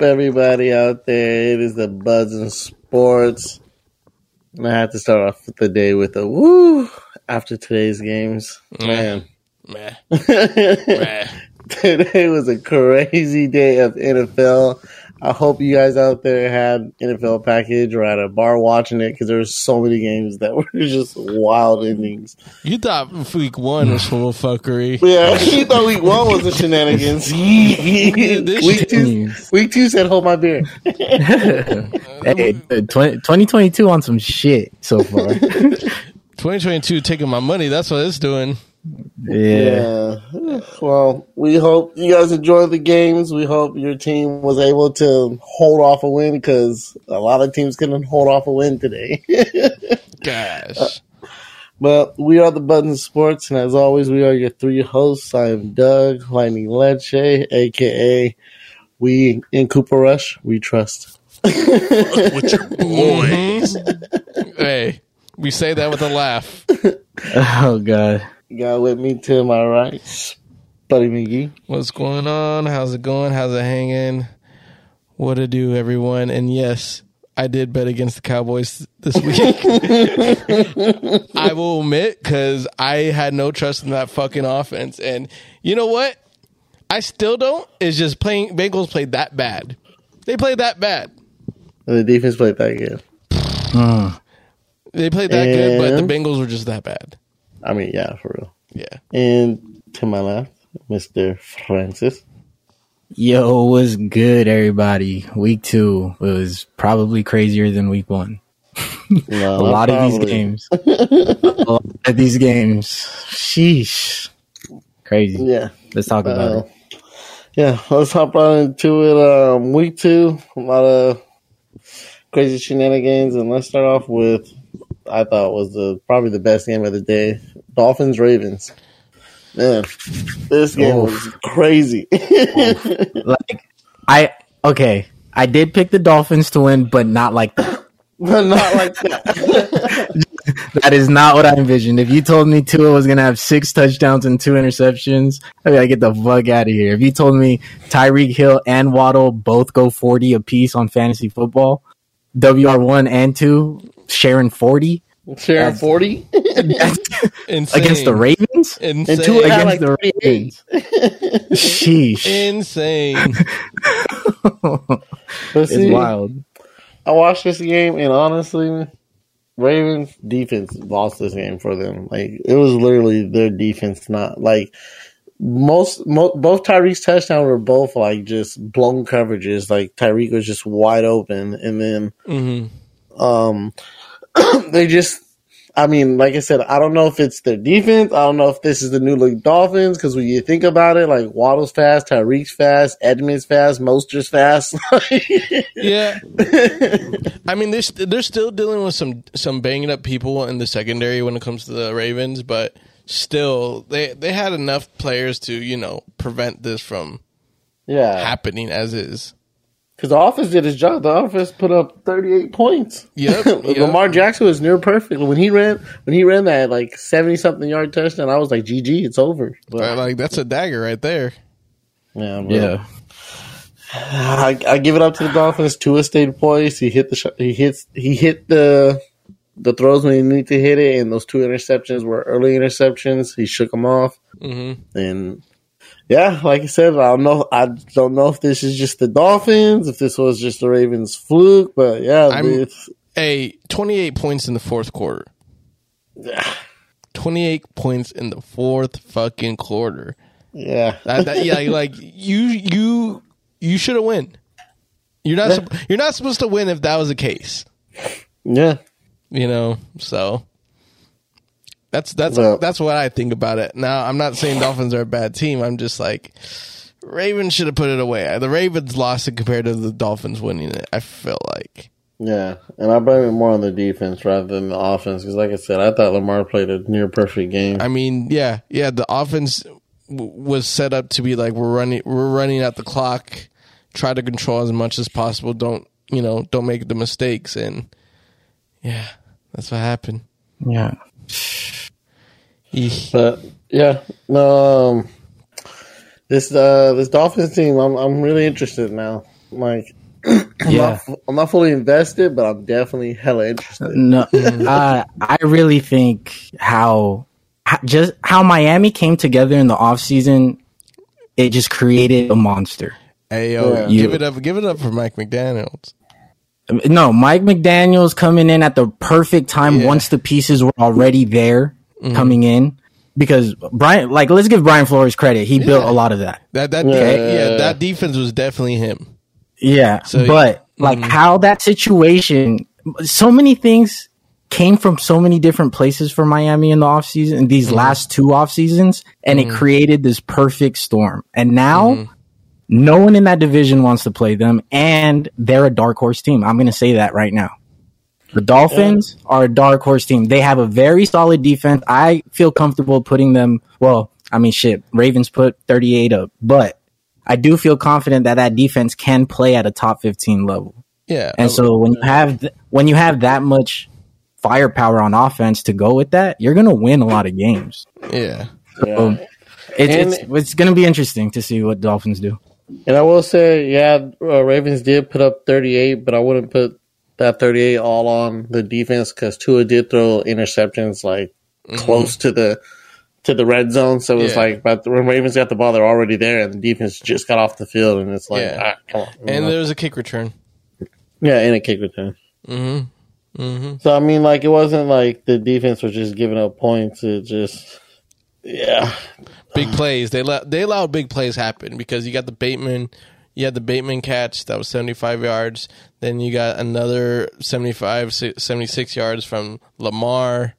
up, everybody out there? It is the Buzz and Sports. And I have to start off the day with a woo after today's games. Man. Meh. Meh. Today was a crazy day of NFL. I hope you guys out there had NFL package or at a bar watching it because there were so many games that were just wild endings. You thought week one was full of fuckery. Yeah, you thought week one was the shenanigans. week two, week two said hold my beer. Hey, 20, 2022 on some shit so far. 2022 taking my money. That's what it's doing. Yeah. Yeah. Eh, well, we hope you guys enjoyed the games. We hope your team was able to hold off a win because a lot of teams couldn't hold off a win today. Gosh. Uh, but we are the Button Sports, and as always, we are your three hosts. I am Doug Lightning Leche, aka we in Cooper Rush. We trust. with your boys. hey, we say that with a laugh. Oh god. You got with me to my right, Buddy McGee. What's going on? How's it going? How's it hanging? What to do, everyone? And yes, I did bet against the Cowboys this week. I will admit because I had no trust in that fucking offense, and you know what? I still don't. It's just playing. Bengals played that bad. They played that bad. And the defense played that good. Uh. They played that good, but the Bengals were just that bad. I mean, yeah, for real. Yeah. And to my left, Mr. Francis. Yo, was good, everybody. Week two was probably crazier than week one. No, A not lot of these games. a lot of these games. Sheesh. Crazy. Yeah. Let's talk about Uh, it. yeah, let's hop right into it. Um, week two, a lot of crazy shenanigans, and let's start off with I thought was the probably the best game of the day: Dolphins Ravens. Man, this game Oof. was crazy. Like I okay. I did pick the Dolphins to win, but not like that. but not like that. That is not what I envisioned. If you told me Tua was gonna have six touchdowns and two interceptions, I'd be like, get the fuck out of here. If you told me Tyreek Hill and Waddle both go forty apiece on fantasy football, WR one and two sharing forty Sharing forty Insane. Against the Ravens? Insane. and two Against like the thirty-eight. Sheesh. Insane. But It's see, wild. I watched this game, and honestly, Ravens defense lost this game for them. Like it was literally their defense, not like most. Mo- both Tyreek's touchdowns were both like just blown coverages. Like Tyreek was just wide open, and then hmm um, they just. I mean, like I said, I don't know if it's their defense. I don't know if this is the new look Dolphins because when you think about it, like Waddle's fast, Tyreek's fast, Edmonds fast, Mostert's fast. Yeah. I mean, they're, st- they're still dealing with some some banging up people in the secondary when it comes to the Ravens, but still, they they had enough players to you know prevent this from yeah, happening as is. Because the offense did his job. The offense put up 38 points. Yep, yep. Lamar Jackson was near perfect. When he ran, when he ran that like 70 something yard touchdown, I was like, GG, it's over. But, Like that's a dagger right there. yeah, but Yeah. I, I give it up to the Dolphins. Tua stayed poised. He hit the shot. He hits. He hit the the throws when he needed to hit it, and those two interceptions were early interceptions. He shook them off, hmm and yeah, like I said, I don't know. I don't know if this is just the Dolphins, if this was just the Ravens fluke, but yeah, I'm- it's, a twenty eight points in the fourth quarter. Yeah. Twenty eight points in the fourth fucking quarter. yeah. That, that, yeah, like you you you should have win. You're not sup- you're not supposed to win if that was the case. Yeah. You know, so that's that's Well- that's what I think about it. Now, I'm not saying Dolphins are a bad team. I'm just like Ravens should have put it away. The Ravens lost it compared to the Dolphins winning it. I feel like. Yeah. And I blame it more on the defense rather than the offense because, like I said, I thought Lamar played a near perfect game. I mean, yeah, yeah. The offense w- was set up to be like we're running, we're running out the clock. Try to control as much as possible. Don't you know? Don't make the mistakes. And yeah, that's what happened. Yeah. Eesh. But yeah, no. Um, this uh, this Dolphins team, I'm I'm really interested now. Like, I'm, Yeah. not, I'm not fully invested, but I'm definitely hella interested. No, uh, I really think how, how just how Miami came together in the offseason, it just created a monster. Hey yo, Yeah. give it up, give it up for Mike McDaniel's. No, Mike McDaniel's coming in at the perfect time Yeah. once the pieces were already there mm-hmm. coming in. Because Brian, like, let's give Brian Flores credit. He built a lot of that. That that Yeah. yeah, that defense was definitely him. Yeah, So- but like mm-hmm. how that situation, so many things came from so many different places for Miami in the offseason, in these mm-hmm. last two off seasons, and it created this perfect storm. And now, no one in that division wants to play them, and they're a dark horse team. I'm going to say that right now. The Dolphins are a dark horse team. They have a very solid defense. I feel comfortable putting them. Well, I mean, shit. Ravens put 38 up, but I do feel confident that that defense can play at a top 15 level. Yeah, And so when you have th- when you have that much firepower on offense to go with that, you're gonna win a lot of games. yeah. Yeah. Um, It's it's, it's gonna be interesting to see what Dolphins do. And I will say, yeah, uh, Ravens did put up 38, but I wouldn't put that 38 all on the defense because Tua did throw interceptions like close to the to the red zone. So it was Yeah. like, but when Ravens got the ball, they're already there, and the defense just got off the field, and it's like, Yeah. ah, come on, And know? there was a kick return. yeah, and a kick return. Mm-hmm. Mm-hmm. So I mean, like, it wasn't like the defense was just giving up points. It just, yeah, Big plays. They let they allowed big plays happen because you got the Bateman, you had the Bateman catch that was seventy five yards. Then you got another 75, 76 yards from Lamar.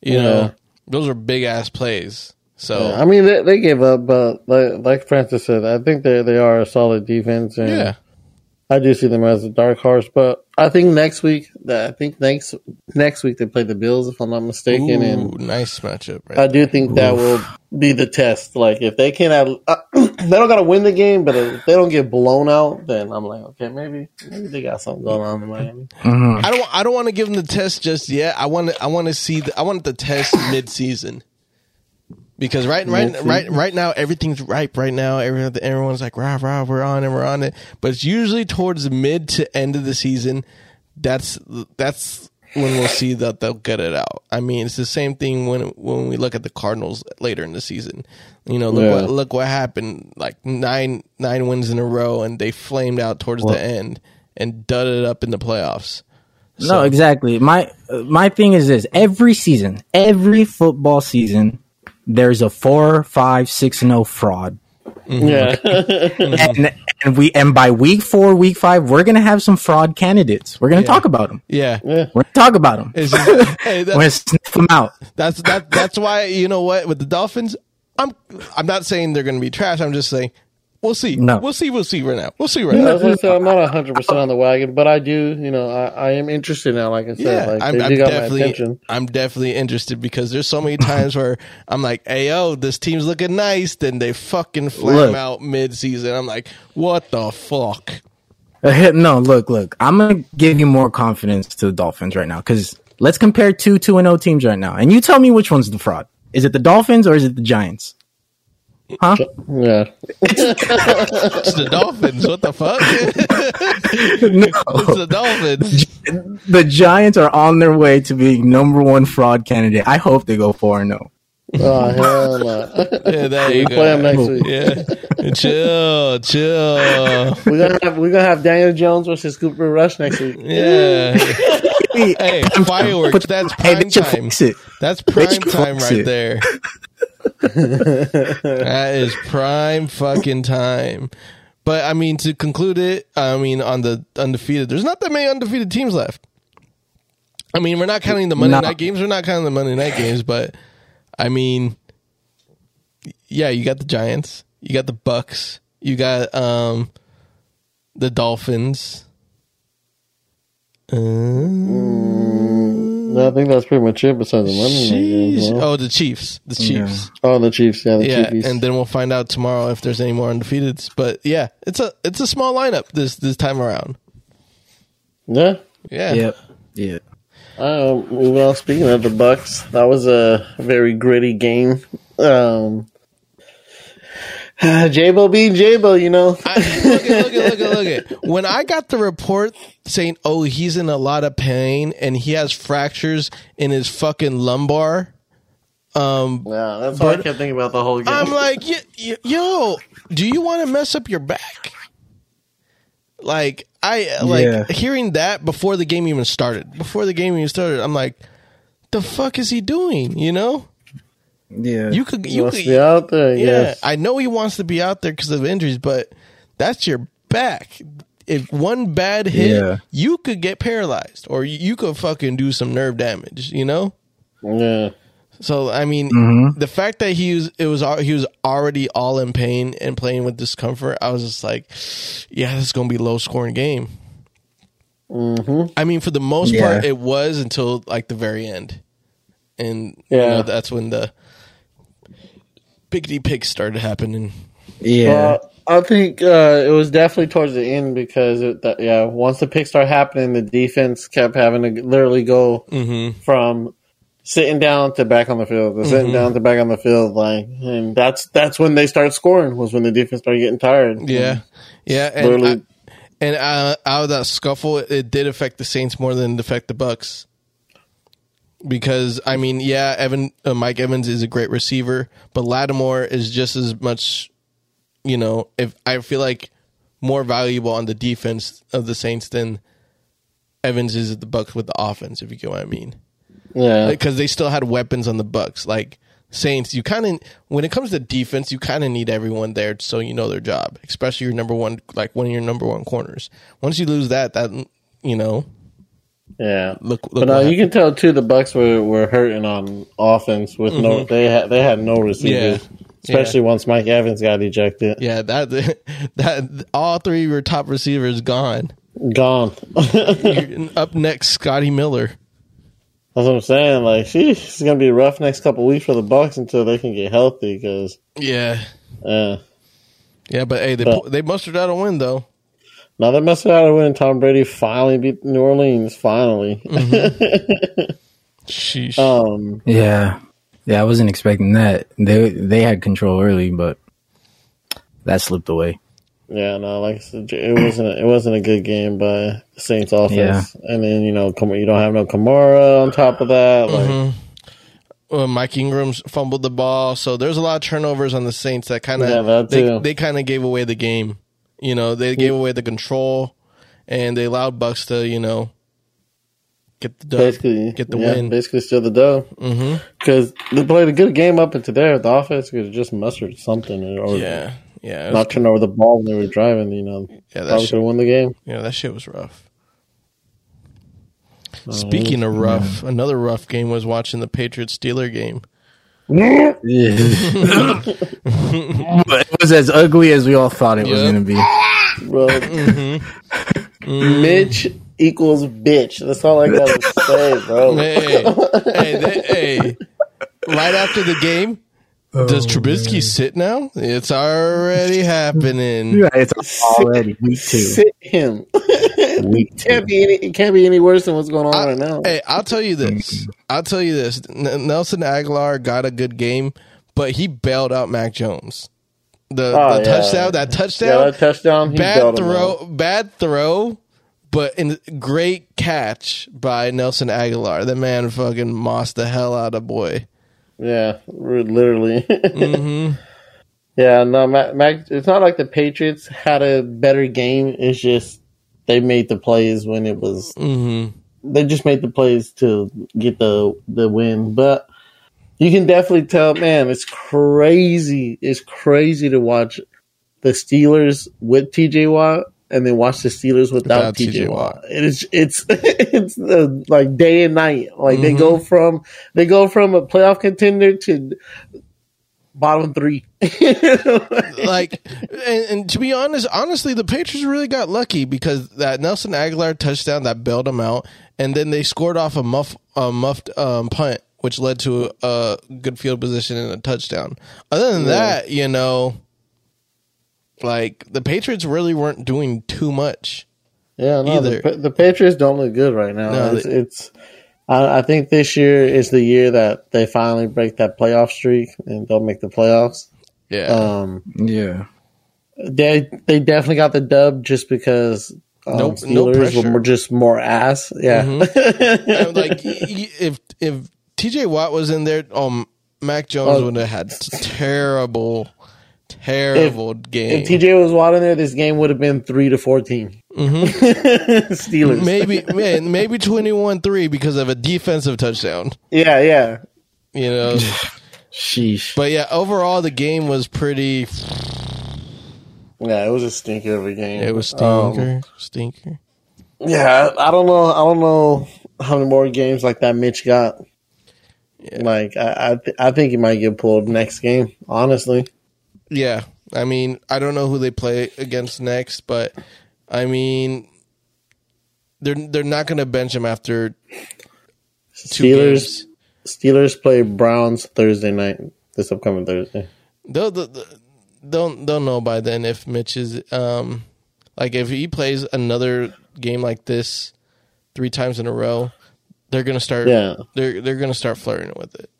You Yeah. know, those are big ass plays. So I mean, they, they gave up, but like, like Francis said, I think they they are a solid defense, and yeah, I do see them as a dark horse, but I think next week, that I think next next week they play the Bills, if I'm not mistaken, and nice matchup. Right I do think that will be the test. Like if they can, have, uh, they don't got to win the game, but if they don't get blown out, then I'm like, okay, maybe maybe they got something going on in Miami. Mm-hmm. I don't. I don't want to give them the test just yet. I want. to I want to see. The, I want the test mid season. Because right, right, right, right now everything's ripe. Right now, every, everyone's like, "Rah, rah, we're on it, we're on it." But it's usually towards the mid to end of the season. That's that's when we'll see that they'll get it out. I mean, it's the same thing when when we look at the Cardinals later in the season. You know, look Yeah. what look what happened. Like nine nine wins in a row, and they flamed out towards the end and dudded up in the playoffs. No, exactly. My my thing is this: every season, every football season, there's a four, five, six, and zero fraud, Yeah, and and we and by week four, week five, we're gonna have some fraud candidates. We're gonna talk about them. Yeah, yeah. We're gonna talk about them. Just, hey, We're gonna sniff them out. that's that. That's why you know what with the Dolphins. I'm I'm not saying they're going to be trash. I'm just saying we'll see. No. We'll see. We'll see right now. We'll see right I now. was say I'm not 100 percent on the wagon, but I do, you know, I, I am interested now. Like I said, Yeah, like I'm, I'm do got my definitely attention. I'm definitely interested because there's so many times where I'm like, "Hey, yo, this team's looking nice," then they fucking flame Look. out mid season. I'm like, "What the fuck?" Uh, No, look, look. I'm gonna give you more confidence to the Dolphins right now because let's compare two two and zero teams right now, and you tell me which one's the fraud. Is it the Dolphins or is it the Giants? Huh? Yeah, It's the Dolphins. What the fuck? No. It's the Dolphins. The Giants are on their way to being number one fraud candidate. I hope they go four and zero. oh hell no. Yeah, there you we go. play them next week. Yeah, chill, chill. We're gonna have we're gonna have Daniel Jones versus Cooper Rush next week. Yeah. Hey, fireworks. That's prime they time. That's prime time right it. there. That is prime fucking time. But I mean, to conclude it, I mean, on the undefeated, there's not that many undefeated teams left. I mean, we're not counting the Monday No. night games. We're not counting the Monday night games, but I mean, yeah, you got the Giants, you got the Bucks, you got um the Dolphins. Uh, No, I think that's pretty much it. Besides the Monday night games, Sheesh. no? Oh, the Chiefs. The Chiefs. Oh, the Chiefs. Yeah, the Yeah, Chiefs. and then we'll find out tomorrow if there's any more undefeateds. But yeah, it's a it's a small lineup this this time around. yeah. Yeah. Yep. Yeah. Um, well, speaking of the Bucks, that was a very gritty game. Um, Jabo being Jabo, you know. I, look at look at look at look at when I got the report saying, "Oh, he's in a lot of pain and he has fractures in his fucking lumbar." Um, Yeah, that's what I kept thinking about the whole game. I'm like, y- y- yo, do you want to mess up your back? Like, I like Yeah. hearing that before the game even started. Before the game even started, I'm like, the fuck is he doing? You know, Yeah. you could, you you could, be out there. yeah. Yes. I know he wants to be out there because of injuries, but that's your back. If one bad hit, Yeah. you could get paralyzed, or you could fucking do some nerve damage. You know. yeah. So I mean, Mhm. the fact that he was it was he was already all in pain and playing with discomfort, I was just like, yeah, this is gonna be a low scoring game. Mm-hmm. I mean, for the most Yeah. part, it was until like the very end, and you Yeah. know, that's when the piggity pigs started happening. yeah. Well, I think uh, it was definitely towards the end because it, that, yeah, once the pick started happening, the defense kept having to literally go Mm-hmm. from sitting down to back on the field, to sitting Mhm. down to back on the field, like, and that's that's when they started scoring. Was when the defense started getting tired. Yeah, yeah, and Literally- I- and uh, out of that scuffle, it did affect the Saints more than it affect the Bucks. Because I mean, yeah, Evan uh, Mike Evans is a great receiver, but Lattimore is just as much, you know, if I feel like more valuable on the defense of the Saints than Evans is at the Bucks with the offense. If you get what I mean yeah, because they still had weapons on the Bucks. Like Saints, you kind of when it comes to defense, you kind of need everyone there so you know their job, especially your number one, like one of your number one corners. Once you lose that, that you know, yeah. look, look But uh, what you can tell too, the Bucks were, were hurting on offense with no. They had they had no receivers, Mm-hmm. Yeah. especially once Mike Evans got ejected. yeah, that that all three of your top receivers gone. Gone. Up next, Scotty Miller. That's what I'm saying. Like, sheesh, it's gonna be a rough next couple weeks for the Bucks until they can get healthy. Because, Yeah, uh, yeah, but hey, they But- they mustered out a win though. Now they must have had a win. Tom Brady finally beat New Orleans. Finally. Sheesh. um. Yeah, yeah, I wasn't expecting that. They they had control early, but that slipped away. Yeah. No. Like I said, it wasn't. A, it wasn't a good game by the Saints offense. And then you know, you don't have no Kamara on top of that. Like, Mhm. Uh, Mike Ingram's fumbled the ball, so there's a lot of turnovers on the Saints that kind of Yeah, they they kind of gave away the game. You know, they gave away the control, and they allowed Bucks to you know get the dub, basically, get the yeah, win. Basically, steal the dub. hmm Because they played a good game up into there. at The offense could have just mustered something or Yeah, yeah, not turn over the ball when they were driving. You know, yeah. That probably shit, could have won the game. yeah, that shit was rough. Oh, Speaking of rough, another rough game was watching the Patriots Steeler game. Yeah. but it was as ugly as we all thought it was going to be. Bro, Mm-hmm. Mitch equals bitch. That's all I gotta say, bro. Hey, hey, they- hey! Right after the game, does oh, Trubisky sit now? It's already happening. Yeah, it's already week two. Sit him. Week it can't two. be any. It can't be any worse than what's going on I, right now. Hey, I'll tell you this. I'll tell you this. N- Nelson Agholor got a good game, but he bailed out Mac Jones. The, Oh, the yeah. touchdown, that yeah, touchdown, that touchdown. Bad throw, bad throw, but in great catch by Nelson Agholor. The man fucking mossed the hell out of boy. Yeah, literally. hmm yeah, no, Mac, Mac. It's not like the Patriots had a better game. It's just they made the plays when it was. hmm They just made the plays to get the the win, but. You can definitely tell, man. It's crazy. It's crazy to watch the Steelers with TJ Watt and then watch the Steelers without, Without TJ Watt. It's it's it's the, like day and night. Like they Mhm. go from they go from a playoff contender to bottom three. like and, and to be honest honestly the patriots really got lucky because that nelson agholor touchdown that bailed them out and then they scored off a muff a muffed um, punt which led to a, good field position and a touchdown other than Yeah. that you know like the patriots really weren't doing too much yeah, no, Either. the, the Patriots don't look good right now. No, it's, they- it's I, I think this year is the year that they finally break that playoff streak and don't make the playoffs. Yeah. Um, Yeah. they they definitely got the dub just because um, Nope, no Steelers pressure. Mm-hmm. were just more ass. Yeah, I'm like y- y- if if TJ Watt was in there, um, Mac Jones Oh. would have had terrible, terrible game. if TJ was Watt in there, this game would have been three to 14 Steelers. maybe man, maybe twenty one three because of a defensive touchdown. Yeah, yeah. You know, Sheesh. but yeah, overall the game was pretty. Yeah, it was a stinker of a game. It was Um, stinker, stinker. yeah, I don't know. I don't know how many more games like that Mitch got. Like I, I, th- I think he might get pulled next game. Honestly, Yeah, I mean, I don't know who they play against next, but I mean, they're they're not going to bench him after two Steelers. games. Steelers play Browns Thursday night. This upcoming Thursday. They'll, they'll they'll they'll know by then if Mitch is um like if he plays another game like this three times in a row, they're gonna start Yeah. they're they're gonna start flirting with it.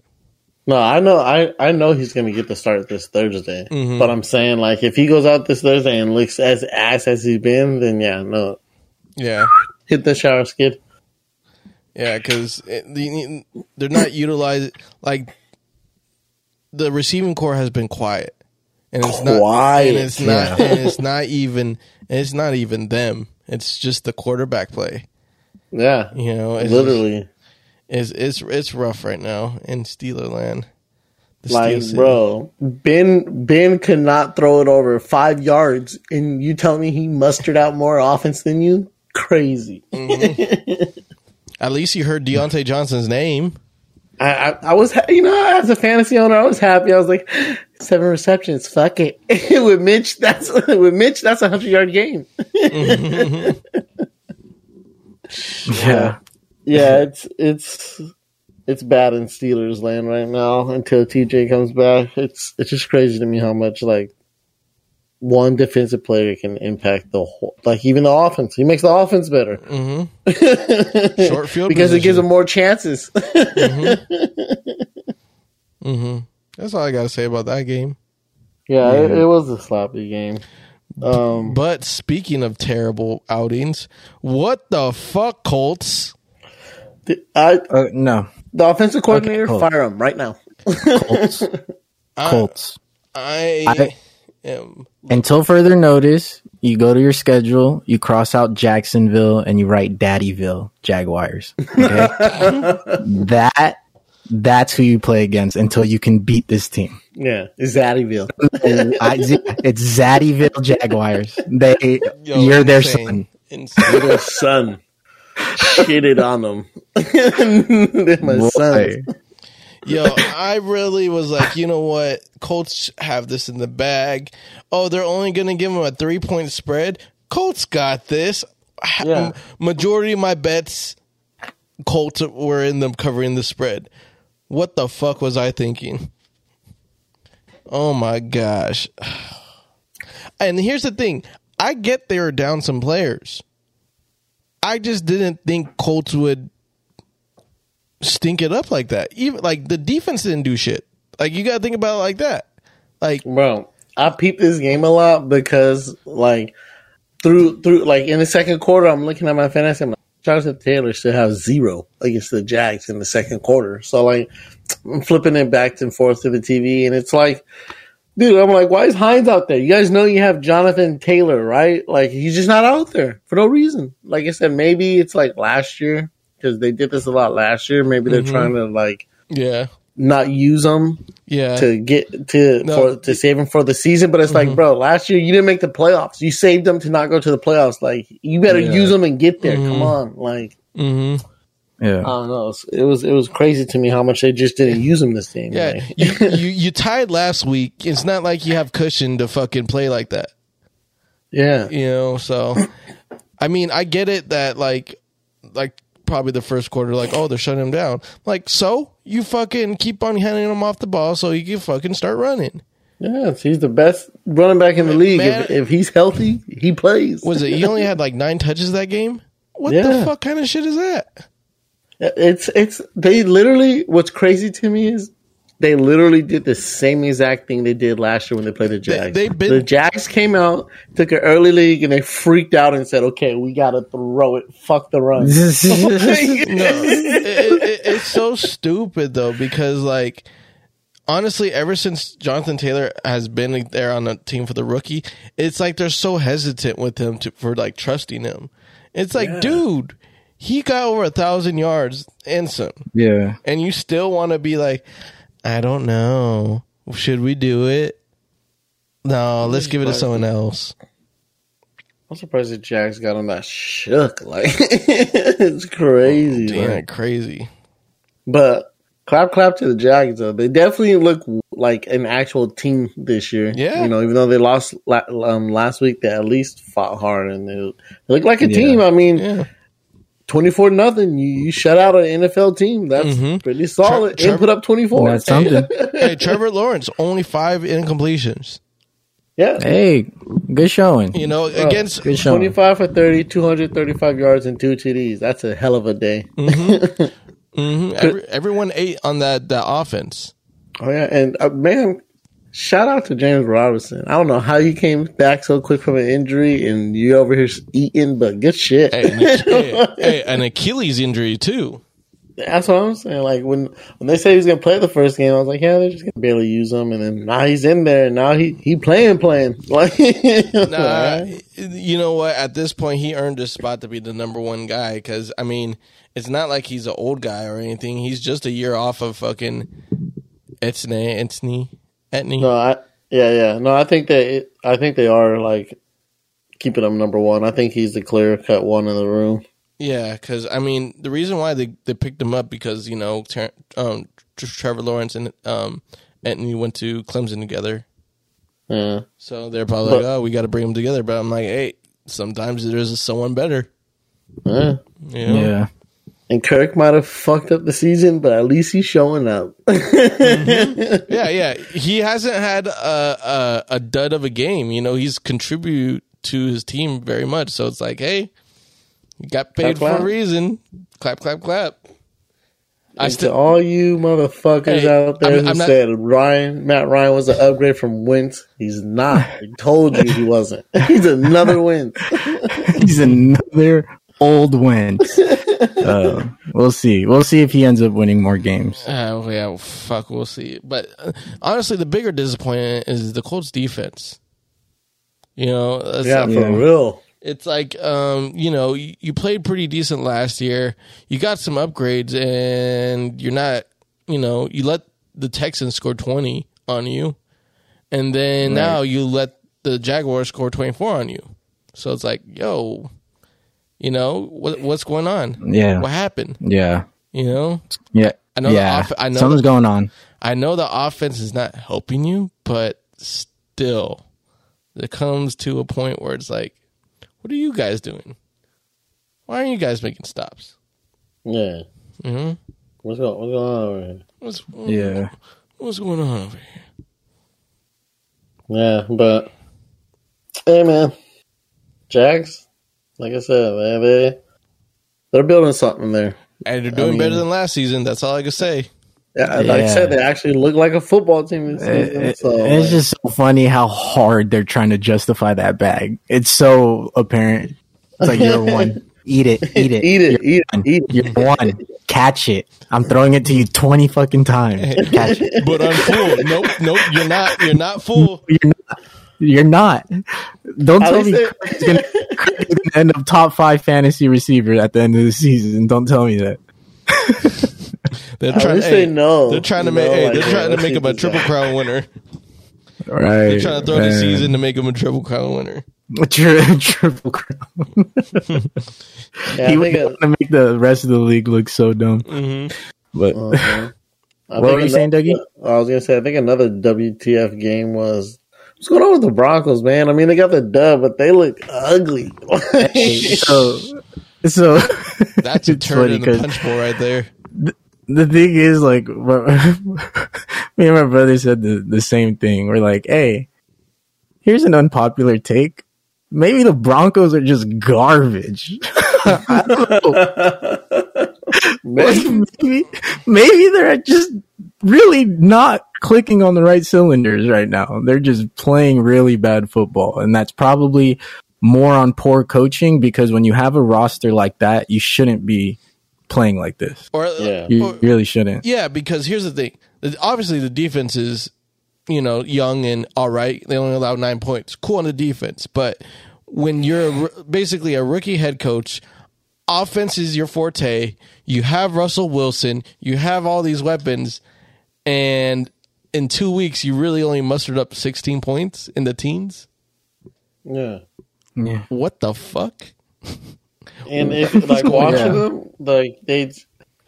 No, I know. I, I know he's going to get the start this Thursday. Mm-hmm. But I'm saying, like, if he goes out this Thursday and looks as ass as he's been, then yeah, no, Yeah, hit the shower skid. yeah, because they're not utilizing like the receiving core has been quiet, and it's not and it's not and it's not even and it's not even them. It's just the quarterback play. Yeah, You know, literally. It's it's it's rough right now in Steeler land. The Steel Like, City. bro, Ben Ben could not throw it over five yards, and you tell me he mustered out more offense than you? Crazy. Mm-hmm. At least you heard Diontae Johnson's name. I, I I was you know as a fantasy owner I was happy. I was like seven receptions. Fuck it. with Mitch, that's with Mitch that's a hundred yard game. Mm-hmm. Yeah. Yeah, it's it's it's bad in Steelers land right now until TJ comes back. It's it's just crazy to me how much like one defensive player can impact the whole like even the offense. He makes the offense better Mm-hmm. Short field because it gives him more chances. mm-hmm That's all I got to say about that game. yeah, it, it was a sloppy game. Um, But speaking of terrible outings, what the fuck, Colts? The, I, Uh, no. the offensive coordinator, cool. fire him right now. Colts. Colts. I, I- am. Until further notice, you go to your schedule, you cross out Jacksonville, and you write Daddyville Jaguars. Okay? that that's who you play against until you can beat this team. Yeah, Zaddyville. I, it's Zaddyville Jaguars. They, Yo, you're their insane. son. Insane. Their son shitted on them. They're my sons. Boy. Yo, I really was like, you know what? Colts have this in the bag. Oh, they're only going to give them a three point spread. Colts got this. Yeah. Majority of my bets, Colts were in them covering the spread. What the fuck was I thinking? Oh my gosh. And here's the thing I get they were down some players. I just didn't think Colts would stink it up like that. Even like the defense didn't do shit. Like you got to think about it like that. Like Bro, I peeped this game a lot because like through through like in the second quarter, I'm looking at my fantasy. I'm like, Jonathan Taylor should have zero against the Jags in the second quarter. So like I'm flipping it back and forth to the TV, and it's like, dude, I'm like, why is Hines out there? You guys know you have Jonathan Taylor, right? Like he's just not out there for no reason. Like I said, maybe it's like last year because they did this a lot last year. Maybe they're mm-hmm. trying to like yeah, not use them yeah, to get to No. for to save him for the season. But it's like, mm-hmm. bro, last year you didn't make the playoffs. You saved them to not go to the playoffs. Like you better Yeah. use them and get there. Come mm-hmm. on, like hmm Yeah. I don't know. It's- It was it was crazy to me how much they just didn't use him this game. yeah. You, you you tied last week. It's not like you have cushion to fucking play like that. yeah, You know, so I mean, I get it that like like probably the first quarter, like oh they're shutting him down. Like so you fucking keep on handing him off the ball so he can fucking start running. yeah. He's the best running back in the league. Man. If, if he's healthy, he plays. Was it? He only had like nine touches that game. What Yeah. the fuck kind of shit is that? It's it's they literally. What's crazy to me is they literally did the same exact thing they did last year when they played the Jags. they've been- the Jags came out, took an early league, and they freaked out and said, "Okay, we got to throw it. Fuck the run." no, it, it, it's so stupid though because like honestly, ever since Jonathan Taylor has been there on the team for the rookie, it's like they're so hesitant with him to for like trusting him. It's like, dude, he got over a thousand yards instant, yeah. and you still want to be like, I don't know, should we do it? No, let's give it to someone else. I'm surprised the Jags got him that shook. Like it's crazy, Damn, man. crazy. But clap, clap to the Jags though. They definitely look like an actual team this year. Yeah. you know, even though they lost um, last week, they at least fought hard and they, they look like a Yeah. team. I mean, Yeah. Twenty four nothing. You, you shut out an NFL team. That's Mhm. pretty solid. Tre- and put up twenty four. That's something. hey, Trevor Lawrence only five incompletions. Yeah. hey, good showing. You know, against Good 25 for 30, 235 yards and two TDs. That's a hell of a day. hmm Every, everyone ate on that that offense. Oh yeah, and uh, man, shout out to James Robinson. I don't know how he came back so quick from an injury, and you over here eating, but good shit. Hey, an, hey, hey, an Achilles injury too. That's what I'm saying. Like when when they said he was gonna play the first game, I was like, yeah, they're just gonna barely use him, and then now he's in there, and now he he playing playing. Like, Nah, you know what? At this point, he earned his spot to be the number one guy. Because I mean, it's not like he's an old guy or anything. He's just a year off of fucking Etsne, Etsne, Etney. no, I yeah yeah no, I think they, I think they are like keeping him number one. I think he's the clear cut one in the room. Yeah, because I mean, the reason why they, they picked him up because you know Ter- um, Tr- Trevor Lawrence and um, Anthony went to Clemson together, Yeah. so they're probably But- like, oh, we got to bring them together. But I'm like, hey, sometimes there's someone better. yeah. You know? Yeah. And Kirk might have fucked up the season, but at least he's showing up. Mm-hmm. yeah, yeah. He hasn't had a, a a dud of a game. You know, he's contribute to his team very much. So it's like, hey, you got paid Clap, for clap. a reason. Clap, clap, clap. I still to all you motherfuckers Hey, out there I'm- who I'm not- said Ryan, Matt Ryan was an upgrade from Wentz, he's not. I told you he wasn't. He's another Wentz. He's another old Wentz. Uh, we'll see. We'll see if he ends up winning more games. Uh, yeah, well, fuck, we'll see. But uh, honestly, the bigger disappointment is the Colts defense. You know, it's Yeah, like, for Yeah. real. it's like um, you know, you, you played pretty decent last year. You got some upgrades, and you're not, you know, you let the Texans score twenty on you, and then now you let the Jaguars score twenty four on you. So it's like, yo, you know, what what's going on? Yeah. What happened? Yeah. You know, Yeah. I know the yeah. off- I know Something's the- going on. I know the offense is not helping you, but still, it comes to a point where it's like, what are you guys doing? Why aren't you guys making stops? Yeah. Mm-hmm. What's going, what's going on over here? What's Yeah. what's going on over here? Yeah, but hey, man, Jags. Like I said, man, they they're building something there. And they're doing mean- better than last season. That's all I can say. Yeah, like I said, they actually look like a football team this season. It- so it's like, just so funny how hard they're trying to justify that bag. It's so apparent. It's like you're one. Eat it. Eat it. eat it, eat You're it, You're one. Catch it. I'm throwing it to you 20 fucking times. Catch it. But I'm full. nope, nope. You're not. You're not full. You're not. You're not. Don't tell me least Kirk's gonna, Kirk is gonna end up top five fantasy receiver at the end of the season. Don't tell me that. They're trying. least Hey, they know. they're trying to you make. know, Hey, they're trying to make him a triple crown winner. Right. They're trying to throw the season to make him a triple crown winner. Tri- triple crown. Yeah, he would want to make the rest of the league look so dumb. Mm-hmm. But Uh-huh. What think were you saying, Dougie? I was gonna say I think another WTF game was what's going on with the Broncos, man. I mean they got the dub, but they look ugly. so, so That's a turn funny in the 'cause punch bowl right there. the thing is, like, me and my brother said the, the same thing. We're like, hey, here's an unpopular take. Maybe the Broncos are just garbage. I don't know. Maybe. maybe, maybe they're just really not clicking on the right cylinders right now. They're just playing really bad football. And that's probably more on poor coaching because when you have a roster like that, you shouldn't be playing like this. Or uh, Yeah. You or- really shouldn't. Yeah, because here's the thing. Obviously, the defense is, you know, young and all right. They only allowed nine points. Cool on the defense. But when you're basically a rookie head coach, offense is your forte. You have Russell Wilson. You have all these weapons. And in two weeks, you really only mustered up 16 points in the teens? Yeah. Yeah. What the fuck? And if like watching Yeah. them, like they,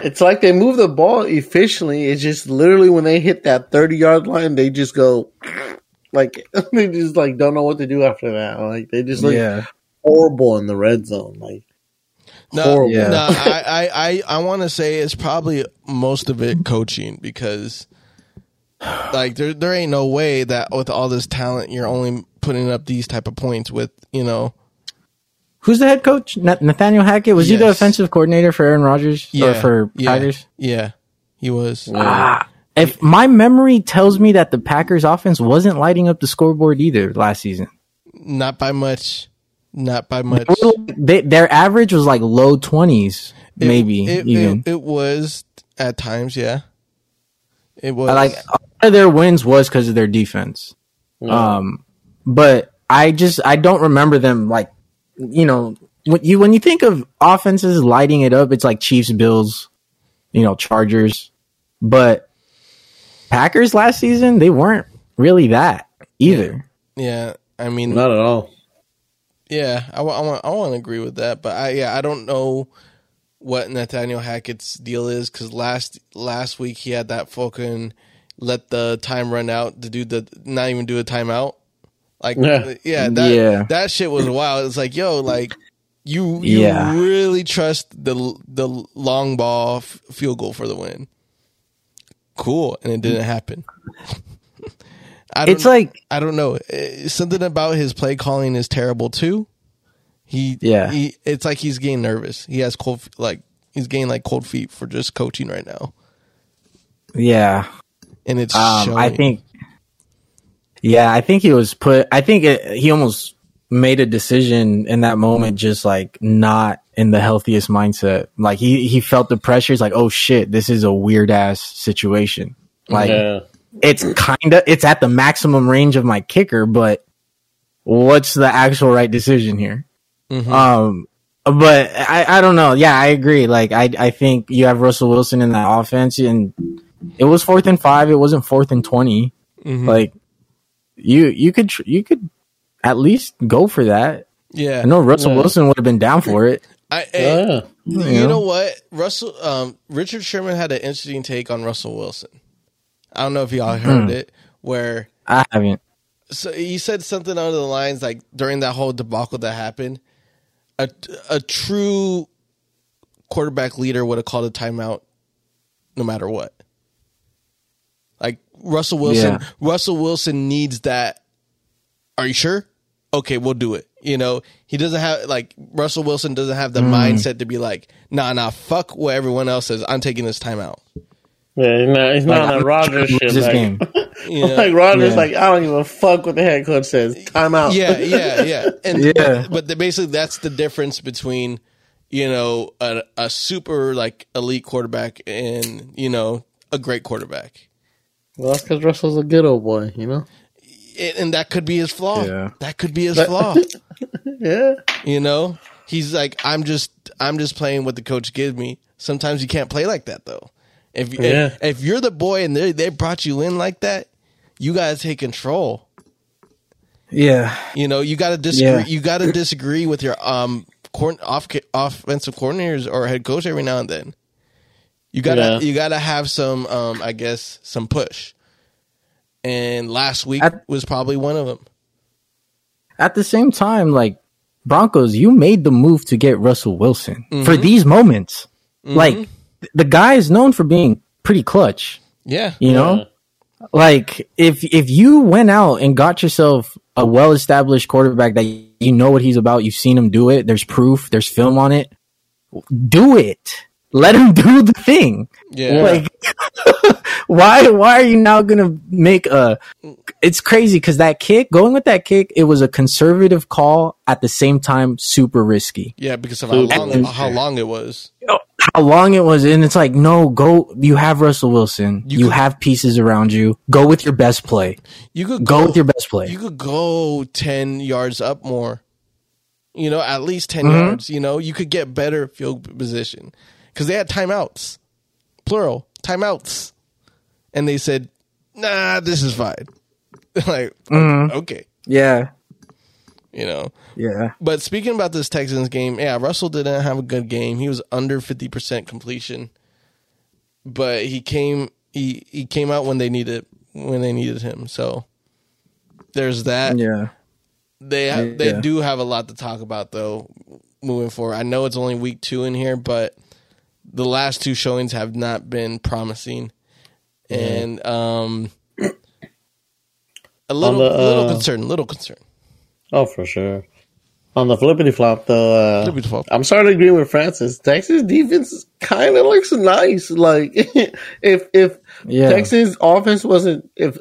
it's like they move the ball efficiently. It's just literally when they hit that thirty yard line, they just go like they just like don't know what to do after that. Like they just look Yeah. horrible in the red zone. Like No, Horrible. Yeah. no, I, I, I, I want to say it's probably most of it coaching because, like, there there ain't no way that with all this talent you're only putting up these type of points with you know. Who's the head coach? Nathaniel Hackett? Was he the Yes. offensive coordinator for Aaron Rodgers Yeah, or for yeah, Packers? Yeah, he was. Ah, if my memory tells me that the Packers offense wasn't lighting up the scoreboard either last season. Not by much. Not by much. They, their average was like low twenties, maybe it, even. It, it was at times, yeah. It was like a of their wins was because of their defense. Um, but I just I don't remember them like you know when you when you think of offenses lighting it up, it's like Chiefs, Bills, you know, Chargers, but Packers last season they weren't really that either. yeah. I mean, not at all. Yeah, I, I want I want to agree with that, but I yeah I don't know what Nathaniel Hackett's deal is because last last week he had that fucking let the time run out to do the not even do a timeout. Like Yeah. yeah, that Yeah. that shit was wild. It's like yo, like you you Yeah. really trust the the long ball f- field goal for the win. Cool, and it didn't happen. I don't, It's like I don't know. Eh, Something about his play calling is terrible too. He Yeah. He it's like he's getting nervous. He has cold like he's getting like cold feet for just coaching right now, yeah, and it's Um. I think, yeah, I think he was put. I think it, he almost made a decision in that moment, just like not in the healthiest mindset. Like he he felt the pressure. He's like, oh shit, this is a weird ass situation. Like yeah. It's kind of it's at the maximum range of my kicker, but what's the actual right decision here? Um, but I, I don't know. Yeah, I agree. Like I, I think you have Russell Wilson in that offense, and it was fourth and five. It wasn't fourth and 20 Like you, you could, tr- you could at least go for that. yeah. I know Russell Yeah. Wilson would have been down for it. I, eh, Yeah. you know what? Russell um, Richard Sherman had an interesting take on Russell Wilson. I don't know if y'all heard hmm. it, where I haven't. so he said something under the lines like during that whole debacle that happened, a a true quarterback leader would have called a timeout no matter what. Like Russell Wilson, Yeah. Russell Wilson needs that. Are you sure? Okay, we'll do it. You know, he doesn't have like Russell Wilson doesn't have the hmm. mindset to be like, nah, nah, fuck what everyone else says. I'm taking this timeout. Yeah, he's not, he's not Like, on a I'm Rodgers shit. Like, game. You know? like Rodgers, Yeah. like I don't even fuck what the head coach says. Time out. yeah, yeah, yeah. And Yeah. but, but the, basically that's the difference between you know a, a super like elite quarterback and you know a great quarterback. Well, that's because Russell's a good old boy. You know. And and that could be his flaw. Yeah. That could be his flaw. Yeah. You know, he's like, I'm just, I'm just playing what the coach gives me. Sometimes you can't play like that though. If Yeah. if, if you're the boy and they they brought you in like that, you gotta take control. Yeah. You know, you got to disagree. Yeah. You got to disagree with your um coord- off offensive coordinators or head coach every now and then. You gotta Yeah. you gotta have some um I guess some push. And last week At- was probably one of them. At the same time, like Broncos, you made the move to get Russell Wilson for these moments. Like th- the guy is known for being pretty clutch. Yeah, You know, like if if you went out and got yourself a well established quarterback that you know what he's about, you've seen him do it. There's proof. There's film on it. Do it. let him do the thing. Yeah. Like, why? Why are you now gonna make a? It's crazy because that kick, going with that kick, it was a conservative call at the same time, super risky. yeah, because of how long, risky. how long it was. How long it was, and it's like, no, go. You have Russell Wilson. You You, could- have pieces around you. Go with your best play. You could Go with your best play. you could go 10 yards up more you know at least 10 Mm-hmm. yards you know you could get better field position because they had timeouts plural timeouts and they said nah this is fine like Mm-hmm. okay yeah, you know yeah. but speaking about this texans game yeah russell didn't have a good game he was under 50% completion but he came he he came out when they needed when they needed him so there's that Yeah. They ha- they Yeah. do have a lot to talk about though moving forward. I know it's only week two in here, but the last two showings have not been promising, and um, a little the, little uh, concern, little concern. Oh, for sure. On the flippity flop, though, uh, Flippity. I'm starting to agree with Francis. Texas defense kind of looks nice. Like if if Yeah. Texas offense wasn't if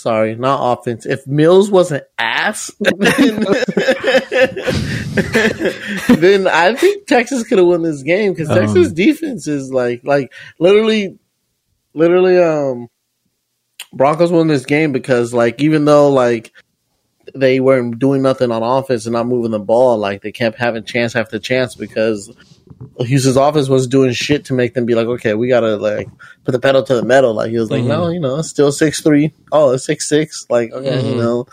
sorry, not offense. If Mills wasn't ass, then, then I think Texas could have won this game because Texas defense is like like literally, literally. Um, Broncos won this game because like even though like they weren't doing nothing on offense and not moving the ball. Like they kept having chance after chance because Houston's offense was doing shit to make them be like, okay, we gotta like put the pedal to the metal. Like he was like, no, you know, it's still six three. Oh, it's six six. Like okay, you know.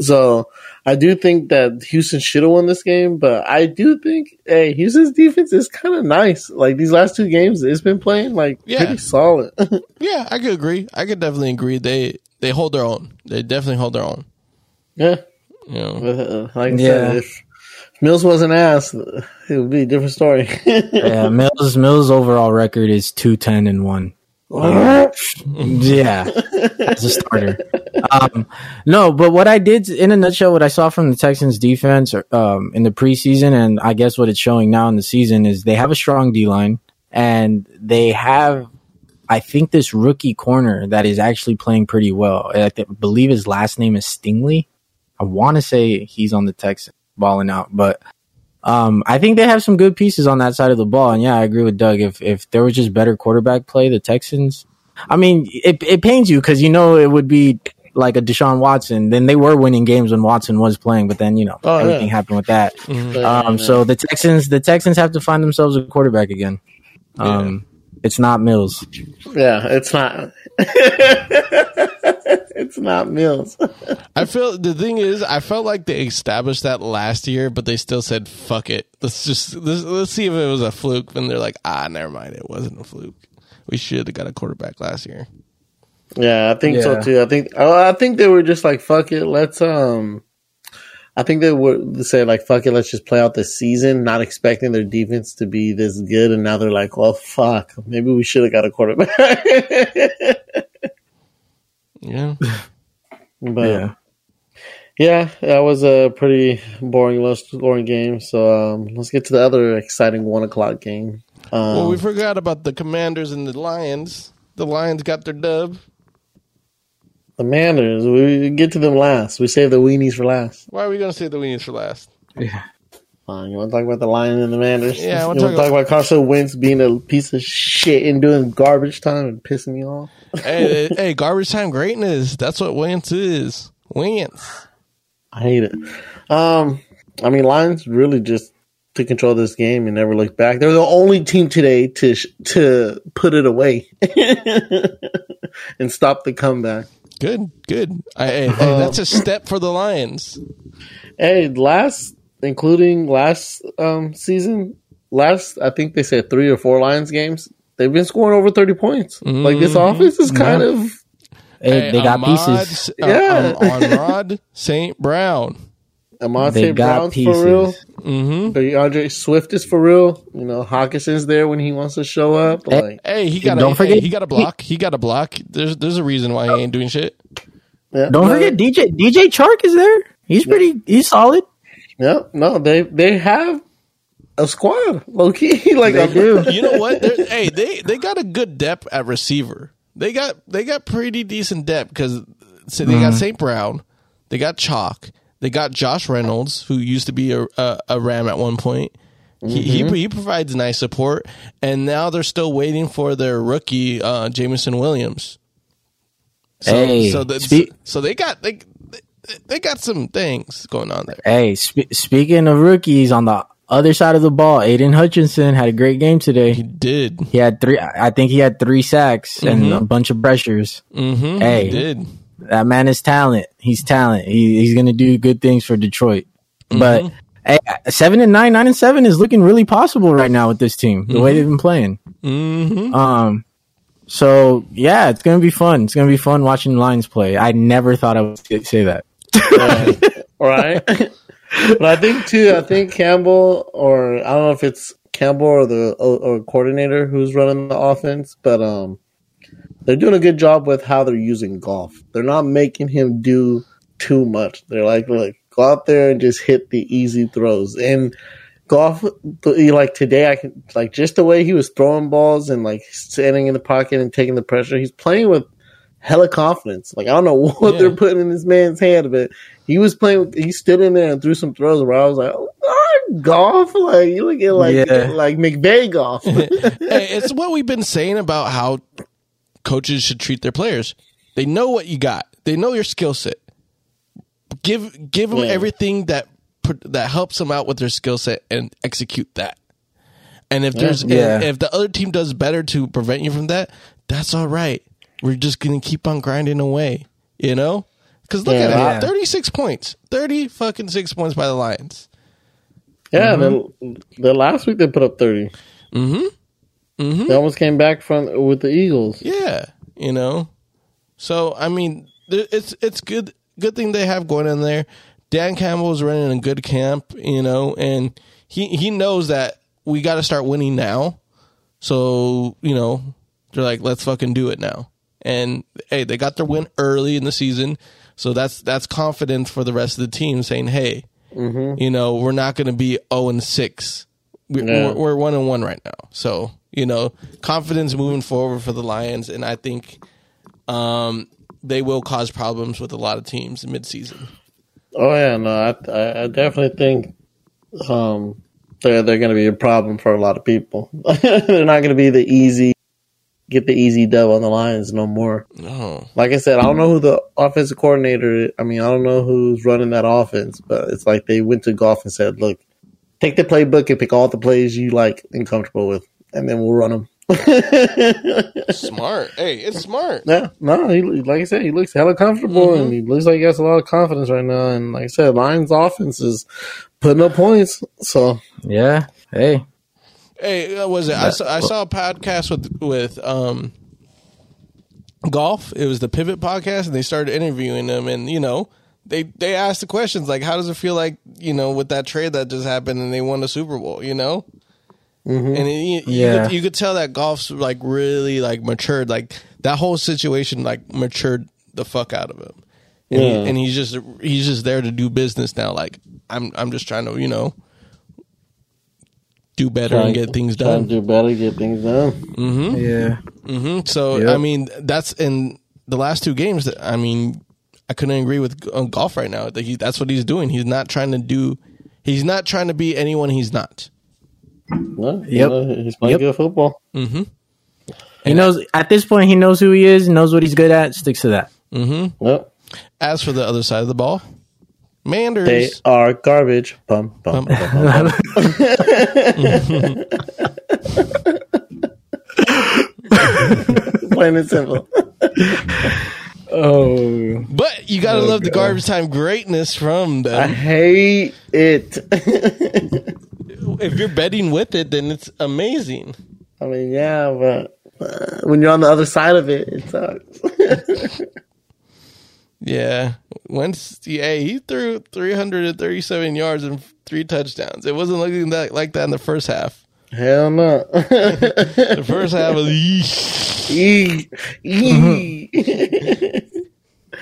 So I do think that Houston should have won this game, but I do think, hey, Houston's defense is kind of nice. Like these last two games, it's been playing like Yeah. pretty solid. Yeah, I could agree. I could definitely agree. They they hold their own. They definitely hold their own. yeah. You know, Uh, like Yeah. said, if Mills wasn't ass, it would be a different story. Yeah, Mills Mills overall record is two ten and one. Yeah, as a starter. Um, no, but what I did in a nutshell, what I saw from the Texans defense um, in the preseason, and I guess what it's showing now in the season is they have a strong D line, and they have, I think, this rookie corner that is actually playing pretty well. I believe his last name is Stingley. I want to say he's on the Texans balling out, but um, I think they have some good pieces on that side of the ball. And yeah, I agree with Doug. If if there was just better quarterback play, the Texans. I mean, it it pains you because you know it would be like a Deshaun Watson. Then they were winning games when Watson was playing, but then you know Oh, everything yeah. happened with that. Mm-hmm. Um, so the Texans, the Texans have to find themselves a quarterback again. Um, it's not Mills. Yeah, it's not. it's not Mills. I feel the thing is, I felt like they established that last year, but they still said, "Fuck it, let's just let's, let's see if it was a fluke." And they're like, "Ah, never mind, it wasn't a fluke. We should have got a quarterback last year." Yeah, I think Yeah. so too. I think oh, I think they were just like fuck it, let's um. I think they would say like fuck it, let's just play out the season, not expecting their defense to be this good, and now they're like, well, fuck, maybe we should have got a quarterback. Yeah, but Yeah. yeah, that was a pretty boring, low scoring game. So um, let's get to the other exciting one o'clock game. Um, well, we forgot about the Commanders and the Lions. The Lions got their dub. The Manders, we get to them last. We save the weenies for last. Why are we gonna save the weenies for last? Yeah. Fine. You want to talk about the Lions and the Manders? Yeah, I you wanna want to talk talk about Carson Wentz being a piece of shit and doing garbage time and pissing me off? hey, hey, garbage time greatness. That's what Wentz is. Wentz. I hate it. Um, I mean, Lions really just took control of this game and never looked back. They're the only team today to sh- to put it away and stop the comeback. Good, good. I, hey, hey, that's a step for the Lions. Hey, last, including last um season, last I think they said three or four Lions games. They've been scoring over thirty points. Like this offense is kind of They, they got Ahmad, pieces. Uh, Yeah. um, Amon-Ra St. Brown. Amante They got Brown's pieces. for real. Mm-hmm. DeAndre Swift is for real. You know, Hockenson's there when he wants to show up. Like, Hey, he got Don't a, forget- hey, he got a block. He got a block. There's there's a reason why he ain't doing shit. yeah, Don't no, forget DJ DJ Chark is there. He's pretty. He's solid. Yeah, no, they they have a squad, low key. like They do. You know what? They're- hey, they they got a good depth at receiver. They got they got pretty decent depth because so they got St. Brown, they got Chark, they got Josh Reynolds, who used to be a a, a Ram at one point. He, he he provides nice support, and now they're still waiting for their rookie uh, Jameson Williams. So, Hey, so, the, spe- so they got they, they got some things going on there. Hey, sp- speaking of rookies, on the other side of the ball, Aidan Hutchinson had a great game today. He did, He had three. I think he had three sacks and a bunch of pressures. mm-hmm, Hey. he did. That man is talent. He's talent. He, he's gonna do good things for Detroit. Mm-hmm. But hey, seven and nine, nine and seven is looking really possible right now with this team. The way they've been playing. Mm-hmm. Um. So yeah, it's gonna be fun. It's gonna be fun watching the Lions play. I never thought I would say that. right? but I think too. I think Campbell, or I don't know if it's Campbell or the or, or coordinator who's running the offense, but um, they're doing a good job with how they're using Goff. They're not making him do too much. They're like, look, go out there and just hit the easy throws. And Goff, like today, I can like just the way he was throwing balls and like standing in the pocket and taking the pressure. He's playing with hella confidence. Like I don't know what Yeah. they're putting in this man's hand, but he was playing. He stood in there and threw some throws where I was like, oh, Goff. Like you look at like Yeah. like McVay Goff. hey, it's what we've been saying about how coaches should treat their players. They know what you got. They know your skill set. Give give them Yeah. everything that put- that helps them out with their skill set and execute that. And if there's Yeah. if, if the other team does better to prevent you from that, that's all right. We're just gonna keep on grinding away, you know. Because look Yeah. at it, thirty six points, thirty fucking six points by the Lions. yeah, then the last week they put up 30 Mm-hmm. Mm-hmm. They almost came back from with the Eagles. Yeah, you know. So I mean, it's it's good good thing they have going in there. Dan Campbell is running a good camp, you know, and he he knows that we got to start winning now. So you know, they're like, let's fucking do it now. And hey, they got their win early in the season, so that's that's confidence for the rest of the team, saying, hey, mm-hmm. you know, we're not going to be zero and six. We, Yeah. We're, we're one and one right now. So you know, confidence moving forward for the Lions, and I think um, they will cause problems with a lot of teams in midseason. Oh yeah, no, I I, definitely think um they're they're going to be a problem for a lot of people. they're not going to be the easy get the easy dub on the Lions no more. Oh, Like I said, I don't know who the offensive coordinator. I mean, I don't know who's running that offense, but it's like they went to Goff and said, "Look, take the playbook and pick all the plays you like and comfortable with, and then we'll run them." smart. hey, it's smart. Yeah, no, he like I said, he looks hella comfortable and he looks like he has a lot of confidence right now. And like I said, Lions offense is putting up points. So Yeah. Hey. Hey, uh, was it? I saw, I saw a podcast with with um Goff. It was the Pivot podcast, and they started interviewing them, and you know. They they asked the questions like, how does it feel like you know with that trade that just happened and they won the Super Bowl, you know? And it, you, you Yeah. could, you could tell that Goff's like really like matured, like that whole situation like matured the fuck out of him. And, Yeah. he, and he's just he's just there to do business now. Like I'm I'm just trying to you know do better and get things done. do better, get things done. Yeah. Mm-hmm. So Yep. I mean, that's in the last two games. That I mean, I couldn't agree with on Goff right now. That he, that's what he's doing. He's not trying to do. He's not trying to be anyone he's not. No, Yep. no, he's playing Yep. good football. Mm-hmm. He knows at this point he knows who he is, knows what he's good at, sticks to that. Mm-hmm. Yep. As for the other side of the ball, Manders. They are garbage. Bum, bum, Bum. bum, bum. Plain and simple. Oh. but you gotta oh, love the garbage time greatness from them. I hate it. if you're betting with it, then it's amazing. I mean, yeah, but uh, when you're on the other side of it, it sucks. Yeah. Wentz, yeah, he threw 337 yards and three touchdowns. It wasn't looking that like that in the first half. Hell no. The first half was Eee. Eee.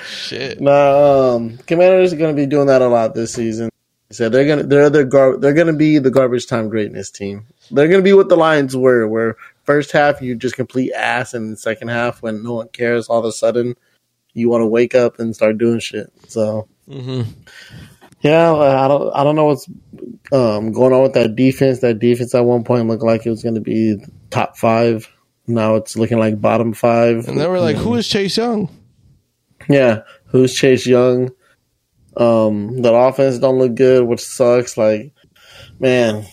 shit. no, um, Commanders are going to be doing that a lot this season. He said they're gonna they're the gar- they're gonna be the garbage time greatness team. They're gonna be what the Lions were, where first half you just complete ass, and second half when no one cares, all of a sudden you want to wake up and start doing shit. So hmm yeah, I don't I don't know what's um, going on with that defense. That defense at one point looked like it was going to be top five. Now it's looking like bottom five. And they were like, "Who is Chase Young?" Yeah, who's Chase Young? Um, the offense don't look good, which sucks. Like, man,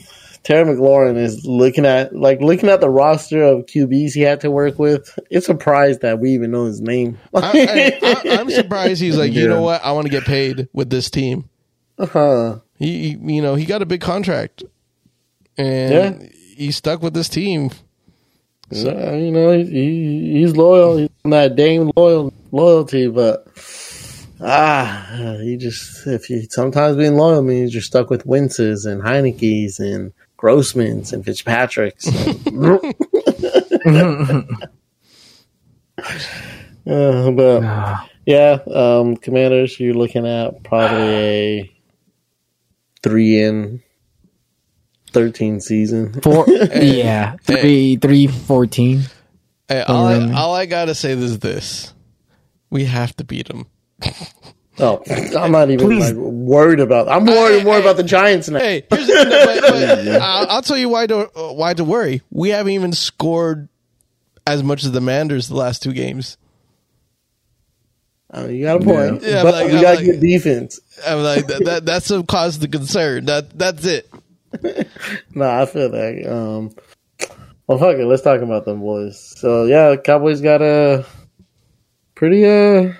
Terry McLaurin is looking at like looking at the roster of QBs he had to work with. It's a surprised that we even know his name. I, I'm surprised he's like, you know what? I want to get paid with this team. uh-huh. He, he- you know, he got a big contract, and Yeah. he stuck with this team. Yeah, you know, he, he, he's loyal. He's on that Dame loyal loyalty, but ah, you just if you sometimes being loyal means you're stuck with Wentzes and Heinicke's and Grossmans and Fitzpatrick's. Uh, but Ah, yeah, um, Commanders, you're looking at probably a three in thirteen season. Four, yeah, three, three, fourteen. Hey, all, I, all I gotta say is this: we have to beat him. Oh, I'm not even like worried about. I'm worried more about the Giants now. Hey, here's the, but, but I'll, I'll tell you why to uh, why to worry. We haven't even scored as much as the Manders the last two games. Uh, you got a point, Yeah, but like- we got like- good defense. I'm like that, that. That's a cause of concern. That that's it. No, I feel that. Um, well, fuck it. Let's talk about them boys. So yeah, Cowboys got a pretty uh,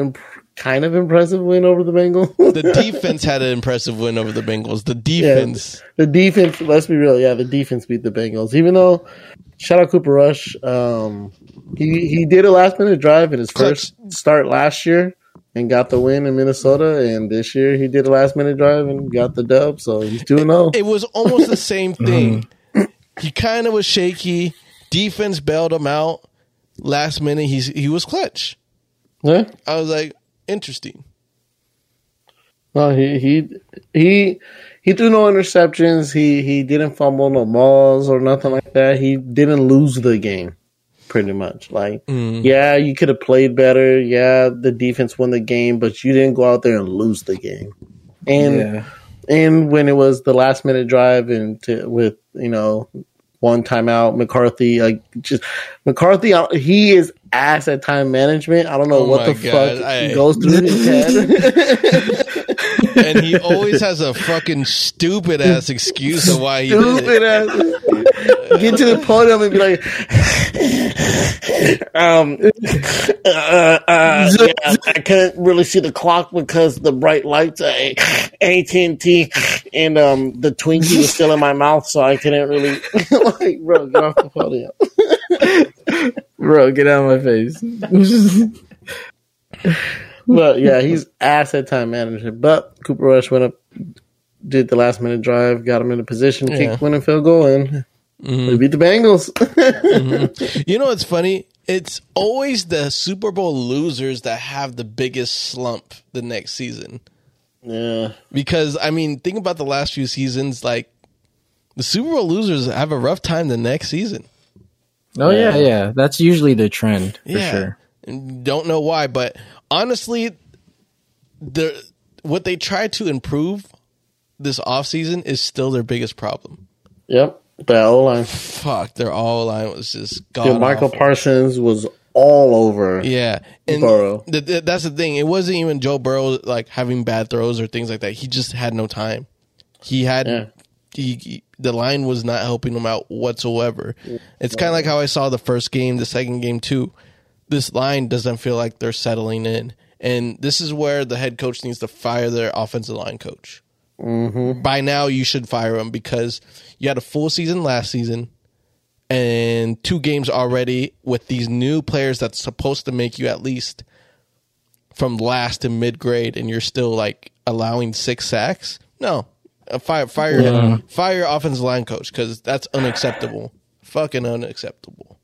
imp- kind of impressive win over the Bengals. The defense had an impressive win over the Bengals. The defense. the defense. Let's be real. Yeah, the defense beat the Bengals. Even though, shout out Cooper Rush. Um, he he did a last minute drive in his Clutch. first start last year and got the win in Minnesota. And this year he did a last minute drive and got the dub. So he's two zero. It was almost the same thing. He kind of was shaky. Defense bailed him out. Last minute, he's he was clutch. Yeah. I was like, interesting. No, he he he he threw no interceptions. He he didn't fumble no balls or nothing like that. He didn't lose the game, pretty much. Like, yeah, you could have played better. Yeah, the defense won the game, but you didn't go out there and lose the game. And Yeah. and when it was the last minute drive and to, with you know one timeout, McCarthy like just McCarthy, uh, he is ass at time management. I don't know Oh what the God, fuck I- goes through his head. And he always has a fucking stupid ass excuse of why he did it. stupid ass. Get to the podium and be like, um, uh, uh, yeah, I couldn't really see the clock because the bright lights at AT and T, and um, the Twinkie was still in my mouth, so I couldn't really. like, bro, get off the podium. Bro, get out of my face. But yeah, he's asset time management. But Cooper Rush went up, did the last minute drive, got him in a position, Yeah. kicked winning field goal, and mm-hmm. they beat the Bengals. Mm-hmm. You know what's funny? It's always the Super Bowl losers that have the biggest slump the next season. yeah. Because I mean, think about the last few seasons. Like the Super Bowl losers have a rough time the next season. Oh yeah, yeah. That's usually the trend for sure. Don't know why, but honestly, the what they try to improve this offseason is still their biggest problem. Yep. That O line. Fuck, their all line was just god Dude, Michael awful. Parsons was all over. Yeah, and Burrow. th- th- that's the thing. It wasn't even Joe Burrow like having bad throws or things like that. He just had no time. He had Yeah. He, he- the line was not helping him out whatsoever. It's kind of like how I saw the first game, the second game too. This line doesn't feel like they're settling in, and this is where the head coach needs to fire their offensive line coach. Mm-hmm. By now, you should fire him because you had a full season last season and two games already with these new players that's supposed to make you at least from last to mid grade, and you're still like allowing six sacks. No, fire fire Yeah. fire your offensive line coach because that's unacceptable. Fucking unacceptable.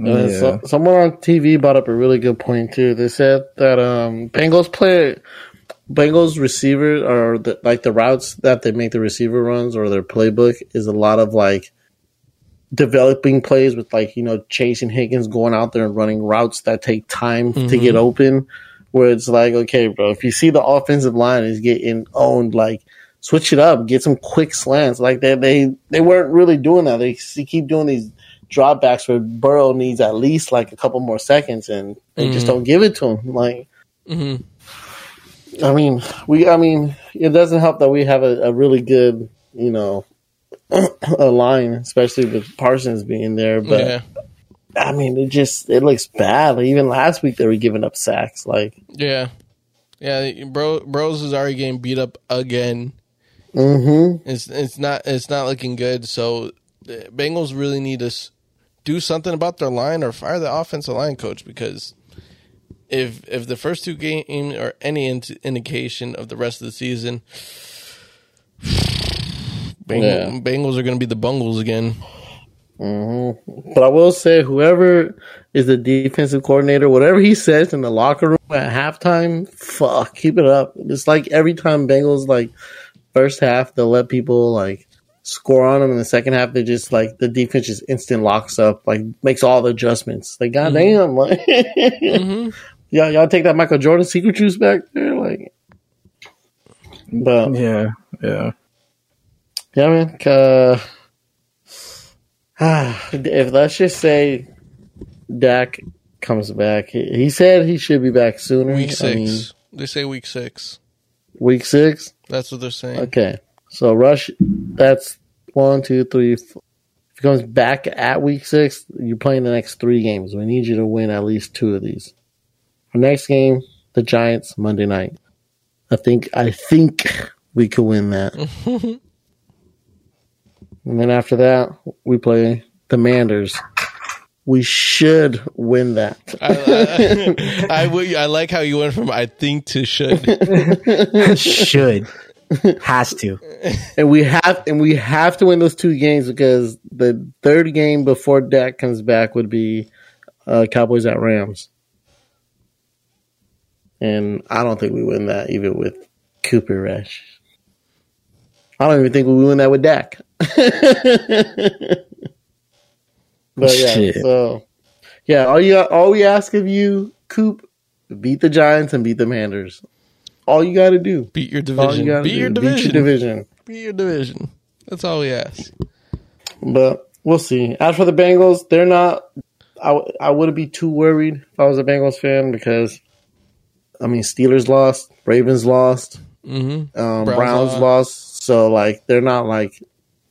Uh, so, someone on TV brought up a really good point too. They said that um, Bengals play Bengals receiver or the, like the routes that they make the receiver runs or their playbook is a lot of like developing plays with like you know chasing Higgins going out there and running routes that take time to get open. Where it's like, okay, bro, if you see the offensive line is getting owned, like switch it up, get some quick slants. Like they they they weren't really doing that. They, they keep doing these dropbacks where Burrow needs at least like a couple more seconds, and they just don't give it to him. Like. Mhm. I mean, we. I mean, it doesn't help that we have a, a really good, you know, a line, especially with Parsons being there. But yeah, I mean, it just it looks bad. Like, even last week they were giving up sacks. Like, yeah, yeah. Bro, Bros is already getting beat up again. Mm-hmm. It's it's not it's not looking good. So the Bengals really need to do something about their line or fire the offensive line coach because if if the first two games are any int- indication of the rest of the season, Bengals, Yeah. Bengals are going to be the Bungles again. But I will say, whoever is the defensive coordinator, whatever he says in the locker room at halftime, fuck, keep it up. It's like every time Bengals like first half, they'll let people like score on them. In the second half, they just like the defense just instant locks up, like makes all the adjustments. Like goddamn, like yeah, y'all take that Michael Jordan secret juice back there, like. But Yeah, yeah. yeah, man. Uh, if let's just say Dak comes back, he, he said he should be back sooner. Week I six, mean, they say week six. week six. That's what they're saying. Okay, so Rush. That's one, two, three. Four. If he comes back at week six, you're playing the next three games. We need you to win at least two of these. Our next game, the Giants, Monday night. I think I think we could win that. and then after that, we play the Manders. We should win that. I, I, I, would- I like how you went from I think to should. Should has to. and we have and we have to win those two games because the third game before Dak comes back would be uh, Cowboys at Rams, and I don't think we win that even with Cooper Rush. I don't even think we win that with Dak. but yeah, Shit. so yeah, all you all we ask of you, Coop, beat the Giants and beat the Manders. All you got to do. Beat your All division. you gotta Beat do. your Beat division. your division. Beat your division. That's all we ask. But we'll see. As for the Bengals, they're not. I I wouldn't be too worried if I was a Bengals fan because, I mean, Steelers lost, Ravens lost, Mm-hmm. um, Browns Browns, lost. lost. So, like, they're not like,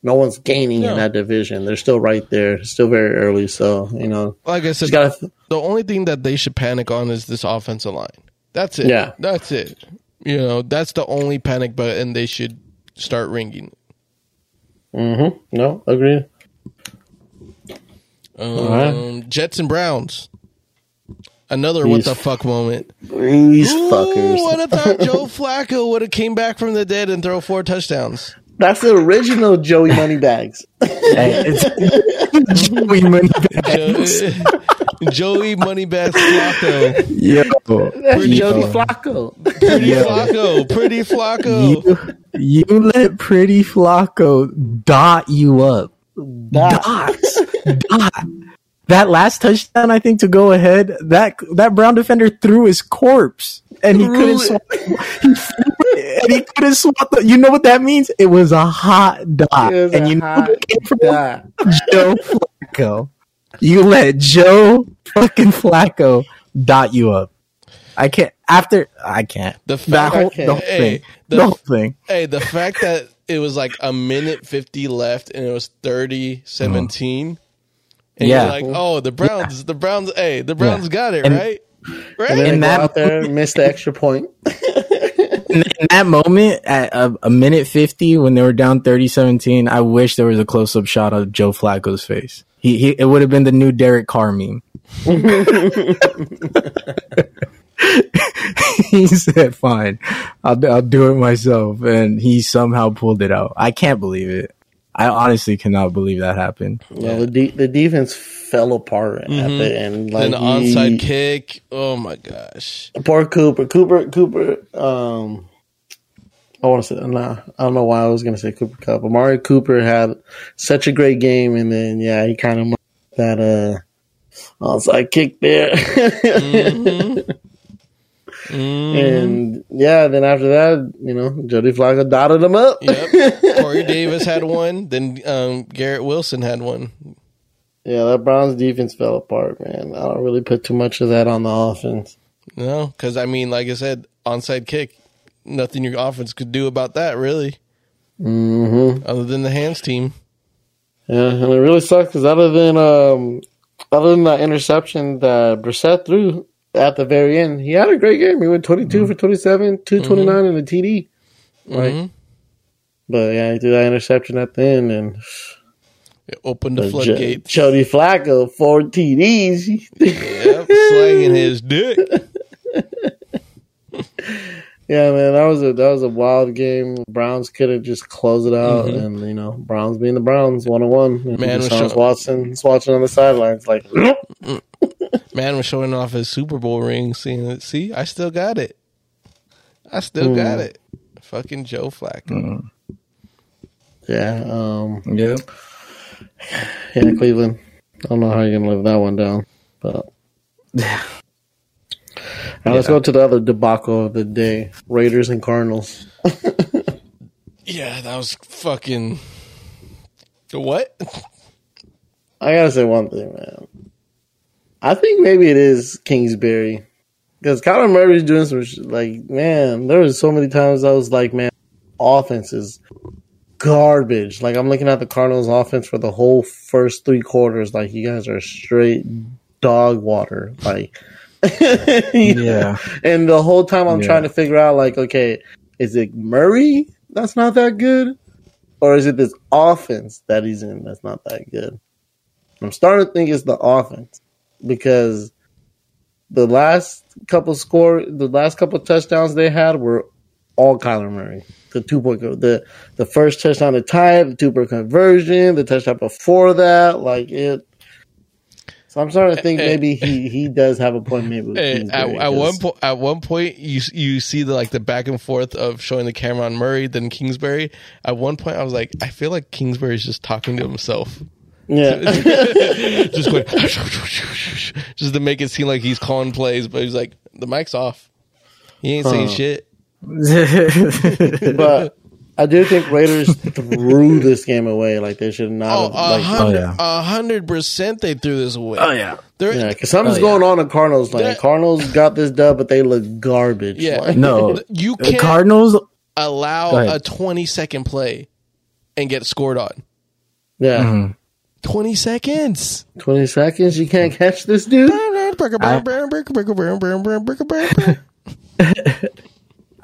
no one's gaining No. in that division. They're still right there, still very early. So, you know, Like I said, gotta. the only thing that they should panic on is this offensive line. That's it. Yeah. That's it. You know, that's the only panic button they should start ringing. Mm-hmm. No, agreed. Um, right. Jets and Browns. Another what the fuck moment. These Ooh, fuckers. what if thought Joe Flacco would have came back from the dead and throw four touchdowns? That's the original Joey Moneybags. Joey Moneybags. Jo- Joey Moneybags Flacco. Yo, That's Pretty Jody cool. Flacco. Pretty Yo. Flacco. Pretty Flacco. you, you let Pretty Flacco dot you up. That- Dot. dot. That last touchdown, I think, to go ahead, that that Brown defender threw his corpse, and he couldn't it. swat. He and he couldn't swat. The, you know what that means? It was a hot dot, It was and you know hot came from dot. Joe Flacco. You let Joe fucking Flacco dot you up. I can't. After I can't. The That fact, whole, Okay. the whole Hey, thing. the- The, whole thing. hey, the fact that it was like a minute 50 left and it was 30 17. And Yeah. you're like, oh, the Browns, the Browns, hey, the Browns Yeah. got it, And- right? Right? And then In they go that out there, miss the extra point. in, in that moment at a, a minute 50 when they were down 30-17 i wish there was a close-up shot of joe flacco's face. He, he it would have been the new derek carr meme. He said fine I'll, I'll do it myself. And he somehow pulled it out. I can't believe it I honestly cannot believe that happened. Yeah, the de- the defense fell apart at Mhm. the end. Like and the he- onside kick. Oh my gosh. Poor Cooper. Cooper. Cooper. Um, I want to say nah. I don't know why I was going to say Cooper Kupp. Amari Cooper had such a great game, and then yeah, he kind of that uh onside kick there. Mhm. Mhm. and yeah, then after that, you know, Jody Flacco dotted them up. Yep. Corey Davis had one. Then um, Garrett Wilson had one. yeah, that Browns defense fell apart, man. I don't really put too much of that on the offense. No, because I mean, like I said, onside kick. Nothing your offense could do about that, really, hmm other than the hands team. Yeah, and it really sucks because other than um, other than that interception that Brissett threw at the very end, he had a great game. He went 22 for 27, 229 in the TD. Right. Mhm. But yeah, he threw that interception at the end, and It opened the floodgates. Jody Flacco four TDs. yep, slanging his dick. yeah, man, that was a that was a wild game. Browns could have just closed it out, Mhm. and you know, Browns being the Browns, one on one. Man Deshaun show- Watson watching on the sidelines, like. Man was showing off his Super Bowl ring, seeing it. See, I still got it. I still got it. Fucking Joe Flacco. Yeah, um, Yep. yeah, Cleveland. I don't know how you're gonna live that one down, but yeah. now let's Yeah. go to the other debacle of the day: Raiders and Cardinals. Yeah, that was fucking. What? I gotta say one thing, man. I think maybe it is Kingsbury because Kyler Murray's doing some sh- like, man. There was so many times I was like, man, offense is garbage. Like I'm looking at the Cardinals' offense for the whole first three quarters. Like you guys are straight dog water. Like, Yeah. And the whole time I'm Yeah. trying to figure out, like, okay, is it Murray that's not that good? Or is it this offense that he's in that's not that good? I'm starting to think it's the offense because the last couple score, the last couple touchdowns they had were all Kyler Murray. The two point, the the first touchdown to tie it, the two point conversion, the touchdown before that, like it. So I'm starting to think eh, eh. maybe he he does have a point. Maybe eh, with Hey, at, Kingsbury, at one point, at one point, you you see the like the back and forth of showing the camera on Murray, then Kingsbury. At one point, I was like, I feel like Kingsbury's just talking to himself, yeah. just just to make it seem like he's calling plays, but he's like, the mic's off. He ain't saying shit. but I do think Raiders threw this game away. Like they should not. Oh, have, like, a hundred percent, they threw this away. Oh yeah, They're, yeah. Because something's oh, going yeah. on in Cardinals. Like that, Cardinals got this dub, but they look garbage. Yeah, like, no, you can Cardinals allow a twenty second play and get scored on. Yeah. Mm-hmm. 20 seconds. 20 seconds? You can't catch this dude? I,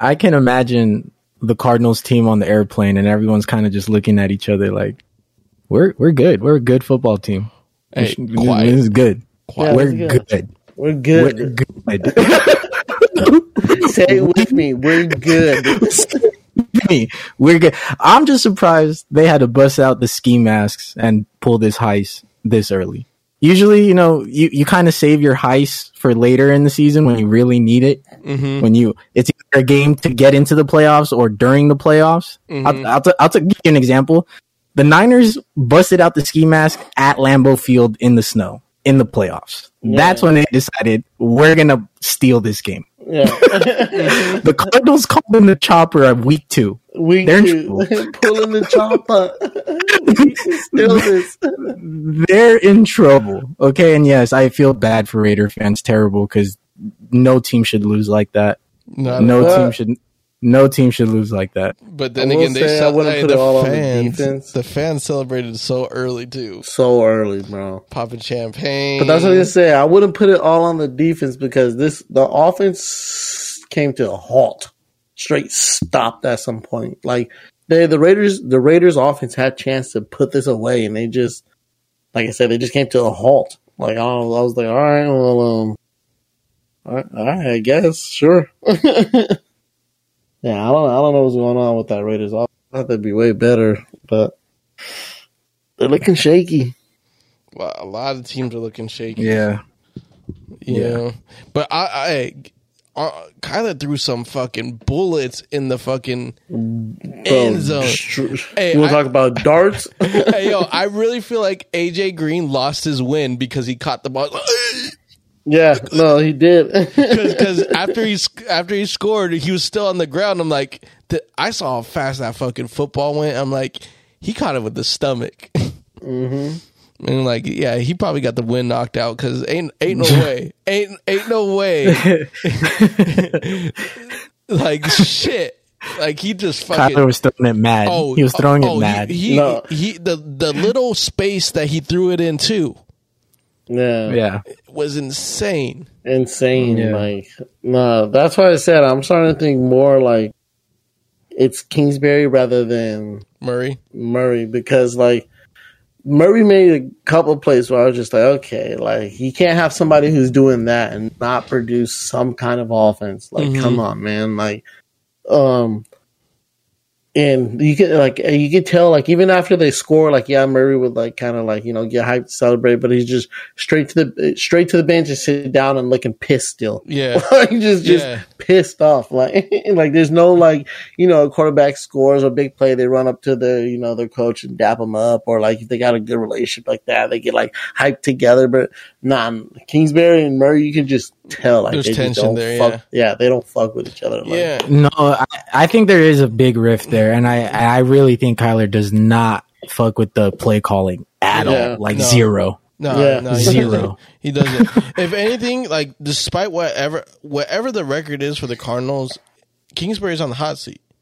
I can imagine the Cardinals team on the airplane and everyone's kind of just looking at each other like, we're, we're good. We're a good football team. Hey, this, this, is good. Yeah, we're good. good. We're good. We're good. Say it with me. We're good. me. We're good. I'm just surprised they had to bust out the ski masks and pull this heist this early. Usually, you know, you, you kind of save your heist for later in the season when you really need it. Mm-hmm. When you, it's either a game to get into the playoffs or during the playoffs. Mhm. I'll, I'll, t- I'll t- give you an example. The Niners busted out the ski mask at Lambeau Field in the snow in the playoffs. Yeah. That's when they decided we're going to steal this game. Yeah. Mm-hmm. The Cardinals called them the chopper of week two. Week They're in two, pulling the chopper. We can steal this. they're in trouble. Okay, and yes, I feel bad for Raider fans. Terrible because no team should lose like that. Not No But- team should. No team should lose like that. But then again, they say I hey, put the it all on the fans. defense. The fans celebrated so early too, So early, bro. popping champagne. But that's what I was gonna say. I wouldn't put it all on the defense because this the offense came to a halt, straight stopped at some point. Like they, the Raiders, the Raiders offense had a chance to put this away, and they just, like I said, they just came to a halt. Like I, don't, I was like, all right, well, um, all right, all right I guess, sure. yeah, I don't, I don't know what's going on with that Raiders. I thought they'd be way better, but They're looking shaky. Well, a lot of teams are looking shaky. Yeah. you know. But I, I uh, Kyler threw some fucking bullets in the fucking end zone. Str- Hey, you want I- to talk about darts? hey, yo, I really feel like AJ Green lost his win because he caught the ball. Yeah, no, he did. Because after he after he scored, he was still on the ground. I'm like, th- I saw how fast that fucking football went. I'm like, he caught it with the stomach. Mm-hmm. And like, yeah, he probably got the wind knocked out because ain't ain't no way, ain't ain't no way. like shit, like he just fucking. Kyler was throwing it mad. Oh, he was throwing oh, it mad. He, he, No. he the the little space that he threw it in too yeah, yeah. It was insane. insane. Yeah. Like, no, that's why I said I'm starting to think more like it's Kingsbury rather than Murray, Murray because like Murray made a couple plays where I was just like, okay, like you can't have somebody who's doing that and not produce some kind of offense. Like, Mhm. come on, man. Like, um, and you can like you can tell like even after they score, like yeah, Murray would like kind of like you know get hyped, celebrate, but he's just straight to the straight to the bench and sit down and looking pissed still. yeah, like just just Yeah. pissed off. Like like there's no like you know a quarterback scores a big play, they run up to their you know their coach and dap them up, or like if they got a good relationship like that, they get like hyped together. But nah, Kingsbury and Murray, you can just tell like There's they tension don't there, fuck. Yeah. they don't fuck with each other. Like, yeah. No, I, I think there is a big rift there, and I I really think Kyler does not fuck with the play calling at Yeah. all, like No. zero. No, Yeah. no, he Zero. doesn't. He doesn't. if anything, like despite whatever whatever the record is for the Cardinals, Kingsbury's on the hot seat. Oh,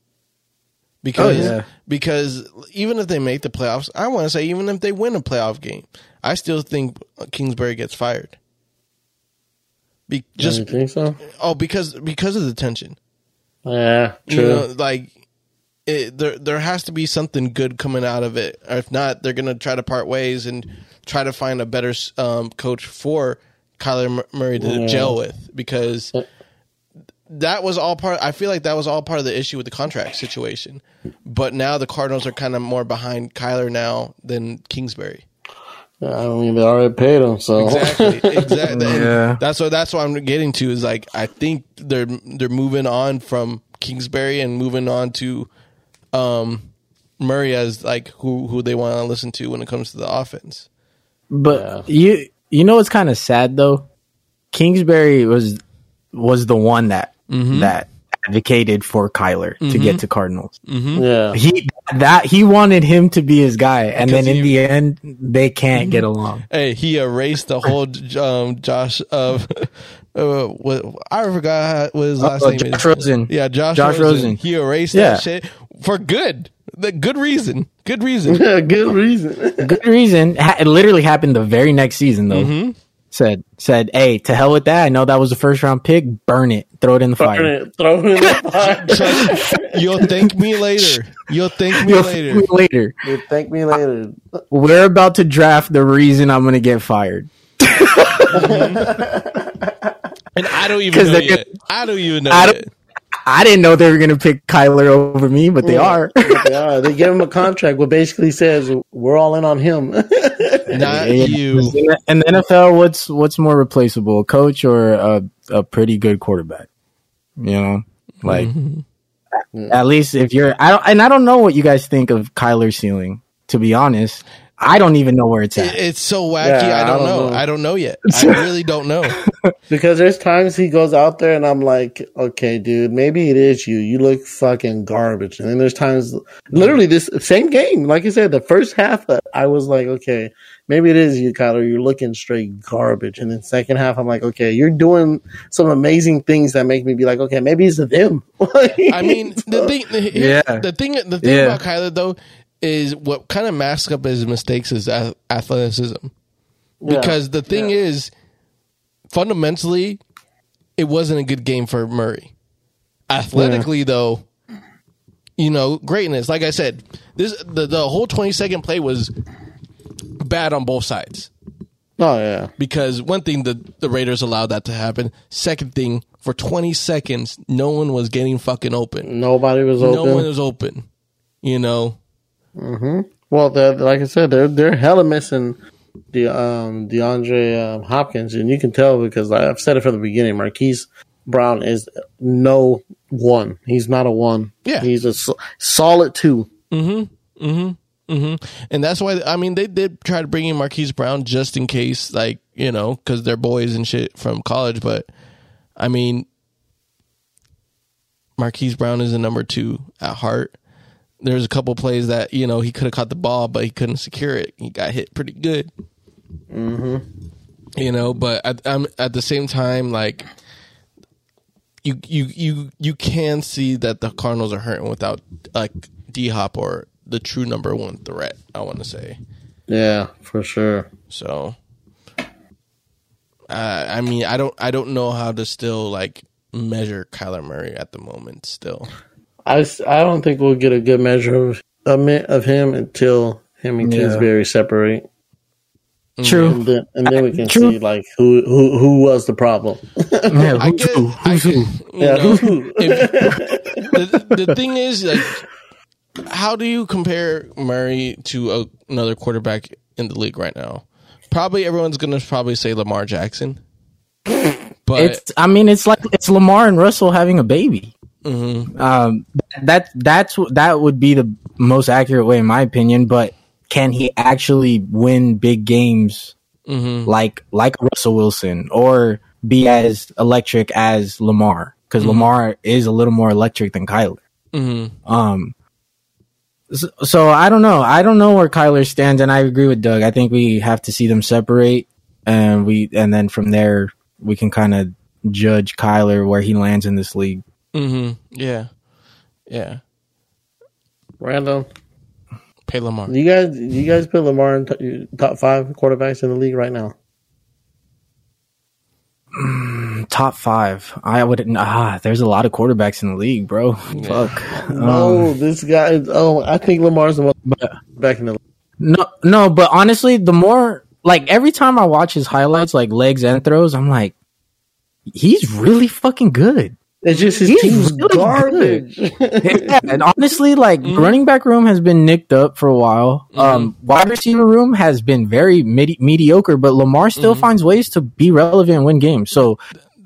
because Oh, yeah. because even if they make the playoffs, I want to say even if they win a playoff game, I still think Kingsbury gets fired. Be, just just think so. oh because because of the tension. Yeah, true. You know, like it, there there has to be something good coming out of it. Or if not, they're gonna try to part ways and try to find a better um, coach for Kyler Murray to Yeah. gel with because that was all part. I feel like that was all part of the issue with the contract situation. But now the Cardinals are kind of more behind Kyler now than Kingsbury. I mean, they already paid them, so Exactly, exactly. Yeah. That's what that's what I'm getting to is like I think they're they're moving on from Kingsbury and moving on to um Murray as like who who they want to listen to when it comes to the offense. But you you know what's kind of sad though? Kingsbury was was the one that Mm-hmm. that advocated for Kyler to get to Cardinals. yeah. He that he wanted him to be his guy, and then in he- the end, they can't get along. Hey, he erased the whole um Josh of uh, what I forgot what his last Oh, name Josh is. Rosen. Yeah, Josh, Josh Rosen. Rosen. He erased Yeah. that shit for good. The good reason. Good reason. Yeah, good reason. Good reason. It literally happened the very next season, though. Mm-hmm. Said said, "Hey, to hell with that. I know that was the first round pick. Burn it. Throw it in the Throw fire. it, throw it in the fire. You'll thank me later. You'll thank me You'll later. thank me later. You Thank me later. We're about to draft the reason I'm going to get fired. And I don't even 'Cause know they're yet. I don't even know I don't- I didn't know they were going to pick Kyler over me, but they are. They are. They give him a contract, what basically says we're all in on him. Not Yeah. you. In the, in the NFL, what's what's more replaceable, a coach or a, a pretty good quarterback? You know, like mm-hmm. at least if you're, I don't, and I don't know what you guys think of Kyler's ceiling. To be honest, I don't even know where it's at. It's so wacky. Yeah, I, don't I don't know. know. I don't know yet. I really don't know. because there's times he goes out there and I'm like, okay, dude, maybe it is you. You look fucking garbage. And then there's times, literally this same game, like I said, the first half, uh, I was like, okay, maybe it is you, Kyler. You're looking straight garbage. And then second half, I'm like, okay, you're doing some amazing things that make me be like, okay, maybe it's them. I mean, the thing, the, Yeah. the thing, the thing Yeah. about Kyler though is what kind of masks up his mistakes is ath- athleticism. Because the thing is, fundamentally, it wasn't a good game for Murray. Athletically, though, you know, greatness. Like I said, this the, the whole twenty second play was bad on both sides. oh yeah, because one thing the the Raiders allowed that to happen. Second thing, for 20 seconds, no one was getting fucking open. nobody was open. No one was open. You know, Well, they're, like I said, they're they're hella missing the um DeAndre um, Hopkins, and you can tell because I've said it from the beginning. Marquise Brown is no one. He's not a one. Yeah. he's a so- solid two. Hmm. Hmm. Hmm. and that's why I mean they did try to bring in Marquise Brown just in case, like you know, because they're boys and shit from college. But I mean, Marquise Brown is a number two at heart. There's a couple plays that you know he could have caught the ball, but he couldn't secure it. He got hit pretty good. Mm-hmm. You know, but at, um, at the same time, like you you you you can see that the Cardinals are hurting without like D Hop or the true number one threat. I want to say Yeah, for sure. so. Uh, I mean, I don't I don't know how to still like measure Kyler Murray at the moment. Still, I, s- I don't think we'll get a good measure of of of him until him and Yeah. Kingsbury separate, True. and then and then we can True. see like who who who was the problem. Yeah, I who's get. who? I, Who's who? Yeah, know, who? if- the, the thing is, like, how do you compare Murray to a, another quarterback in the league right now? Probably everyone's gonna probably say Lamar Jackson, but It's. I mean, it's like it's Lamar and Russell having a baby. Um, that that's that would be the most accurate way, in my opinion. But can he actually win big games like like Russell Wilson or be as electric as Lamar? Because Lamar is a little more electric than Kyler. Um. So, so I don't know. I don't know where Kyler stands, and I agree with Doug. I think we have to see them separate, and we and then from there we can kind of judge Kyler where he lands in this league. Hmm yeah, yeah. Random. Pay Lamar. you guys you guys put Lamar in t- top five quarterbacks in the league right now. Top five. I wouldn't. Ah, there's a lot of quarterbacks in the league, bro. Fuck. No, this guy. Is, oh, I think Lamar's the most back in the. No, no, but honestly, the more like every time I watch his highlights, like legs and throws, I'm like, he's really fucking good. It's just his He's team's really garbage. Yeah, and honestly, like mm-hmm. running back room has been nicked up for a while. Mm-hmm. Um, wide receiver room has been very midi- mediocre, but Lamar still mm-hmm. finds ways to be relevant and win games. So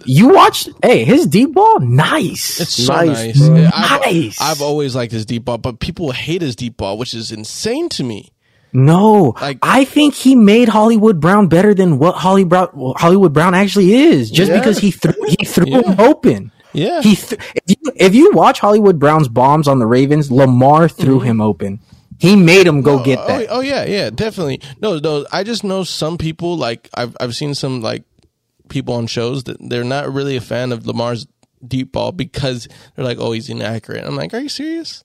you watch, hey, his deep ball, nice. It's so Nice, nice. bro. Yeah, I've, Nice. I've always liked his deep ball, but people hate his deep ball, which is insane to me. no, Like- I think he made Hollywood Brown better than what Holly Brown, Hollywood Brown actually is, just Yeah. because he threw he threw Yeah. him open. Yeah. He th- if you if you watch Hollywood Brown's bombs on the Ravens, Lamar threw mm-hmm. him open. He made him go oh, get oh, that. Oh, yeah, yeah, definitely. No, no. I just know some people like I've I've seen some like people on shows that they're not really a fan of Lamar's deep ball because they're like, oh, he's inaccurate. I'm like, are you serious?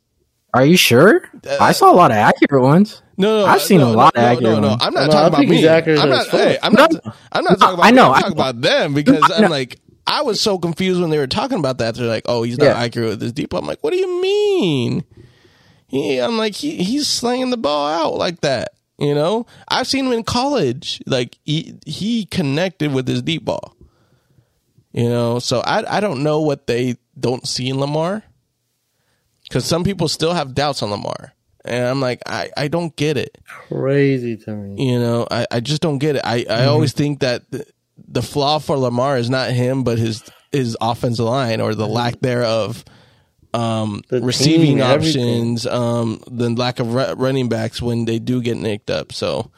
Are you sure? Uh, I saw a lot of accurate ones. No, no, I've uh, seen no, a lot no, of accurate no, no. ones. I'm not No, talking about me. I'm not. Hey, I'm not. No. I'm not No, talking about. I know, I'm talking know. about them because I'm like, I was so confused when they were talking about that. They're like, oh, he's not Yeah. accurate with his deep. ball. I'm like, what do you mean? He, I'm like, he, he's slanging the ball out like that. You know, I've seen him in college. Like he he connected with his deep ball. You know, so I I don't know what they don't see in Lamar. Because some people still have doubts on Lamar, and I'm like, I I don't get it. Crazy to me. You know, I, I just don't get it. I, Mm-hmm. I always think that the, the flaw for Lamar is not him, but his his offensive line or the lack thereof. Um, The receiving team, options, um, the lack of ru- running backs when they do get nicked up. So,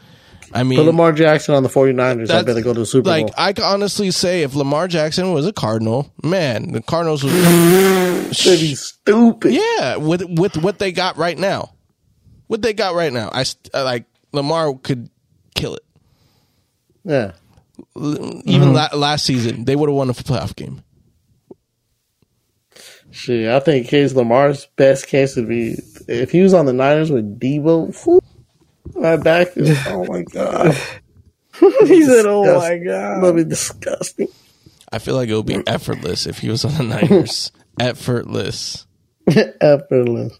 I mean, Put Lamar Jackson on the 49ers. I better go to the Super like Bowl. I can honestly say, if Lamar Jackson was a Cardinal, man, the Cardinals would, be stupid. yeah, with with what they got right now, what they got right now, I uh, like Lamar could kill it. Yeah. Even la- last season, they would have won a playoff game. Shit, I think case Lamar's best case would be if he was on the Niners with Debo. Right back. Oh my god. he said, "Oh my god." That'd be disgusting. I feel like it would be effortless if he was on the Niners. effortless. Effortless.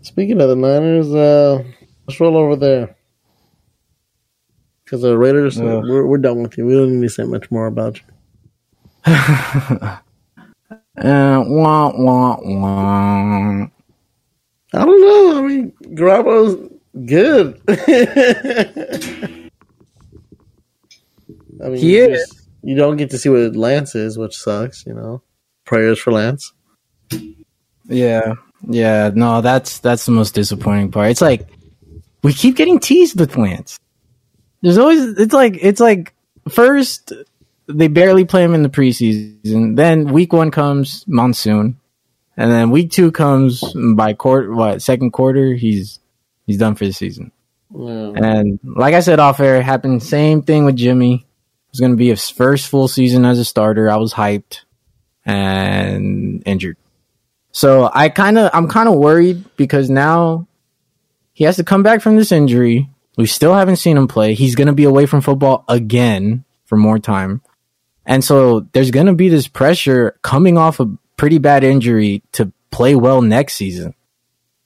Speaking of the Niners, uh, let's roll over there. Because the Raiders, uh, we're, we're done with you. We don't need to say much more about you. Uh, wah, wah, wah. I don't know. I mean, Garoppolo's Good. I mean, He you is. just- You don't get to see what Lance is, which sucks. You know, prayers for Lance. Yeah, yeah. No, that's that's the most disappointing part. It's like we keep getting teased with Lance. There's always it's like it's like first they barely play him in the preseason, then week one comes monsoon, and then week two comes by court. what second quarter he's he's done for the season. Yeah. And like I said off air, it happened same thing with Jimmy. It was going to be his first full season as a starter. I was hyped and injured. So I kind of I'm kind of worried because now he has to come back from this injury. We still haven't seen him play. He's going to be away from football again for more time. And so there's going to be this pressure coming off a pretty bad injury to play well next season.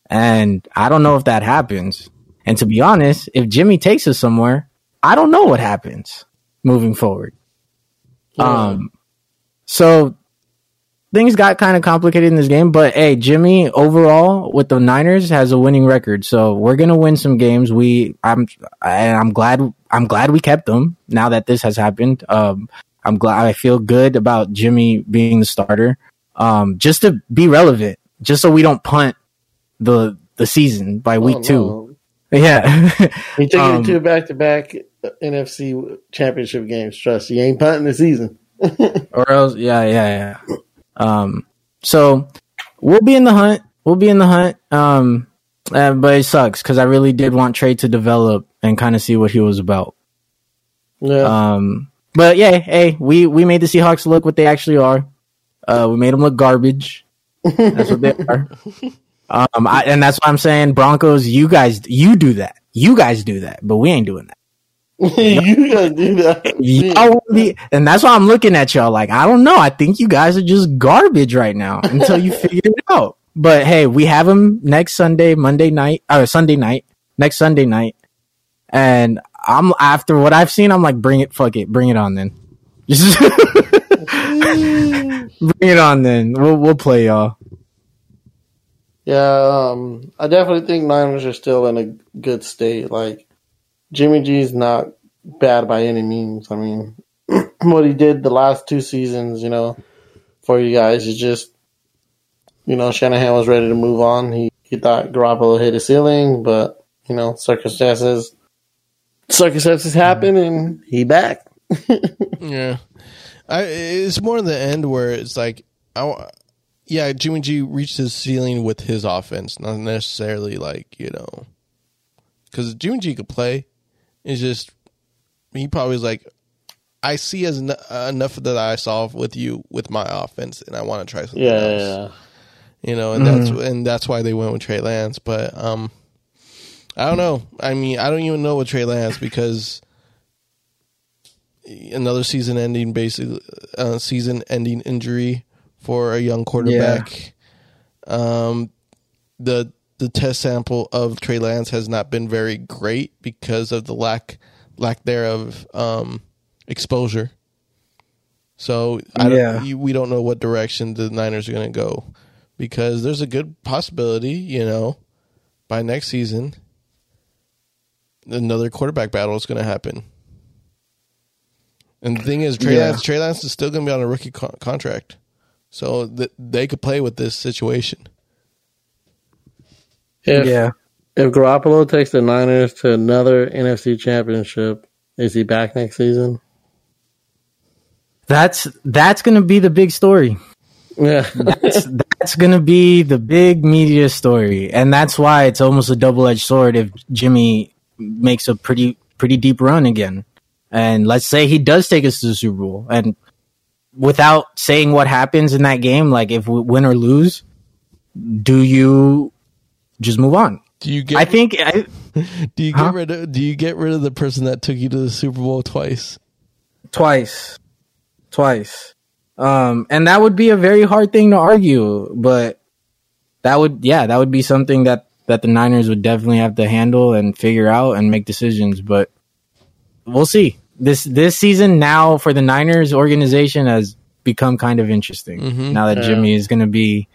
And I don't know if that happens. And to be honest, if Jimmy takes us somewhere, I don't know what happens moving forward. Um, so things got kind of complicated in this game, but hey, Jimmy overall with the Niners has a winning record, so we're gonna win some games. We, I'm, and I'm glad, I'm glad we kept them now that this has happened. Um, I'm glad I feel good about Jimmy being the starter, um, just to be relevant, just so we don't punt the the season by week Oh, two. no. Yeah. He took Um, you to back to back NFC championship games. Trust you ain't punting the season. or else yeah yeah yeah um so we'll be in the hunt. We'll be in the hunt. Um uh, but it sucks because i really did want trey to develop and kind of see what he was about. Yeah. um but yeah hey we we made the seahawks look what they actually are. Uh we made them look garbage. That's what they are. Um I, and that's why i'm saying broncos you guys you do that. You guys do that but we ain't doing that you gotta do that. Y'all be, and that's why I'm looking at y'all like, I don't know. I think you guys are just garbage right now until you figure it out. But hey, we have them next Sunday, Monday night, or Sunday night, next Sunday night. And I'm, after what I've seen, I'm like, bring it, fuck it, bring it on then. Bring it on then. We'll, we'll play y'all. Yeah, um, I definitely think Niners are still in a good state. Like Jimmy G is not bad by any means. I mean, what he did the last two seasons, you know, for you guys is just, you know, Shanahan was ready to move on. He he thought Garoppolo hit a ceiling, but you know, circumstances circumstances happen, mm-hmm. and he back. Yeah, I it's more in the end where it's like, I, yeah, Jimmy G reached his ceiling with his offense, not necessarily like you know, because Jimmy G could play. It's just he probably was like, I see as en- enough that I saw with you with my offense, and I want to try something Yeah, else. yeah, you know, and that's and that's why they went with Trey Lance. But um, I don't know. I mean, I don't even know with Trey Lance because another season-ending, basically, uh, season-ending injury for a young quarterback. Um, the the test sample of Trey Lance has not been very great because of the lack lack thereof um, exposure. So I don't, we don't know what direction the Niners are going to go because there's a good possibility, you know, by next season, another quarterback battle is going to happen. And the thing is, Trey, Yeah. Lance, Trey Lance is still going to be on a rookie co- contract, so th- they could play with this situation. If, yeah. If Garoppolo takes the Niners to another NFC championship, is he back next season? That's, that's going to be the big story. Yeah. that's that's gonna be the big media story, and that's why it's almost a double edged sword if Jimmy makes a pretty pretty deep run again, and let's say he does take us to the Super Bowl, and without saying what happens in that game, like if we win or lose, do you just move on? Do you get? I think I, do you get Huh? rid of? Do you get rid of the person that took you to the Super Bowl twice? twice, twice, um, and that would be a very hard thing to argue, but that would yeah that would be something that that the Niners would definitely have to handle and figure out and make decisions. But we'll see. This this season now for the Niners organization has become kind of interesting. Now that Yeah. Jimmy is going to be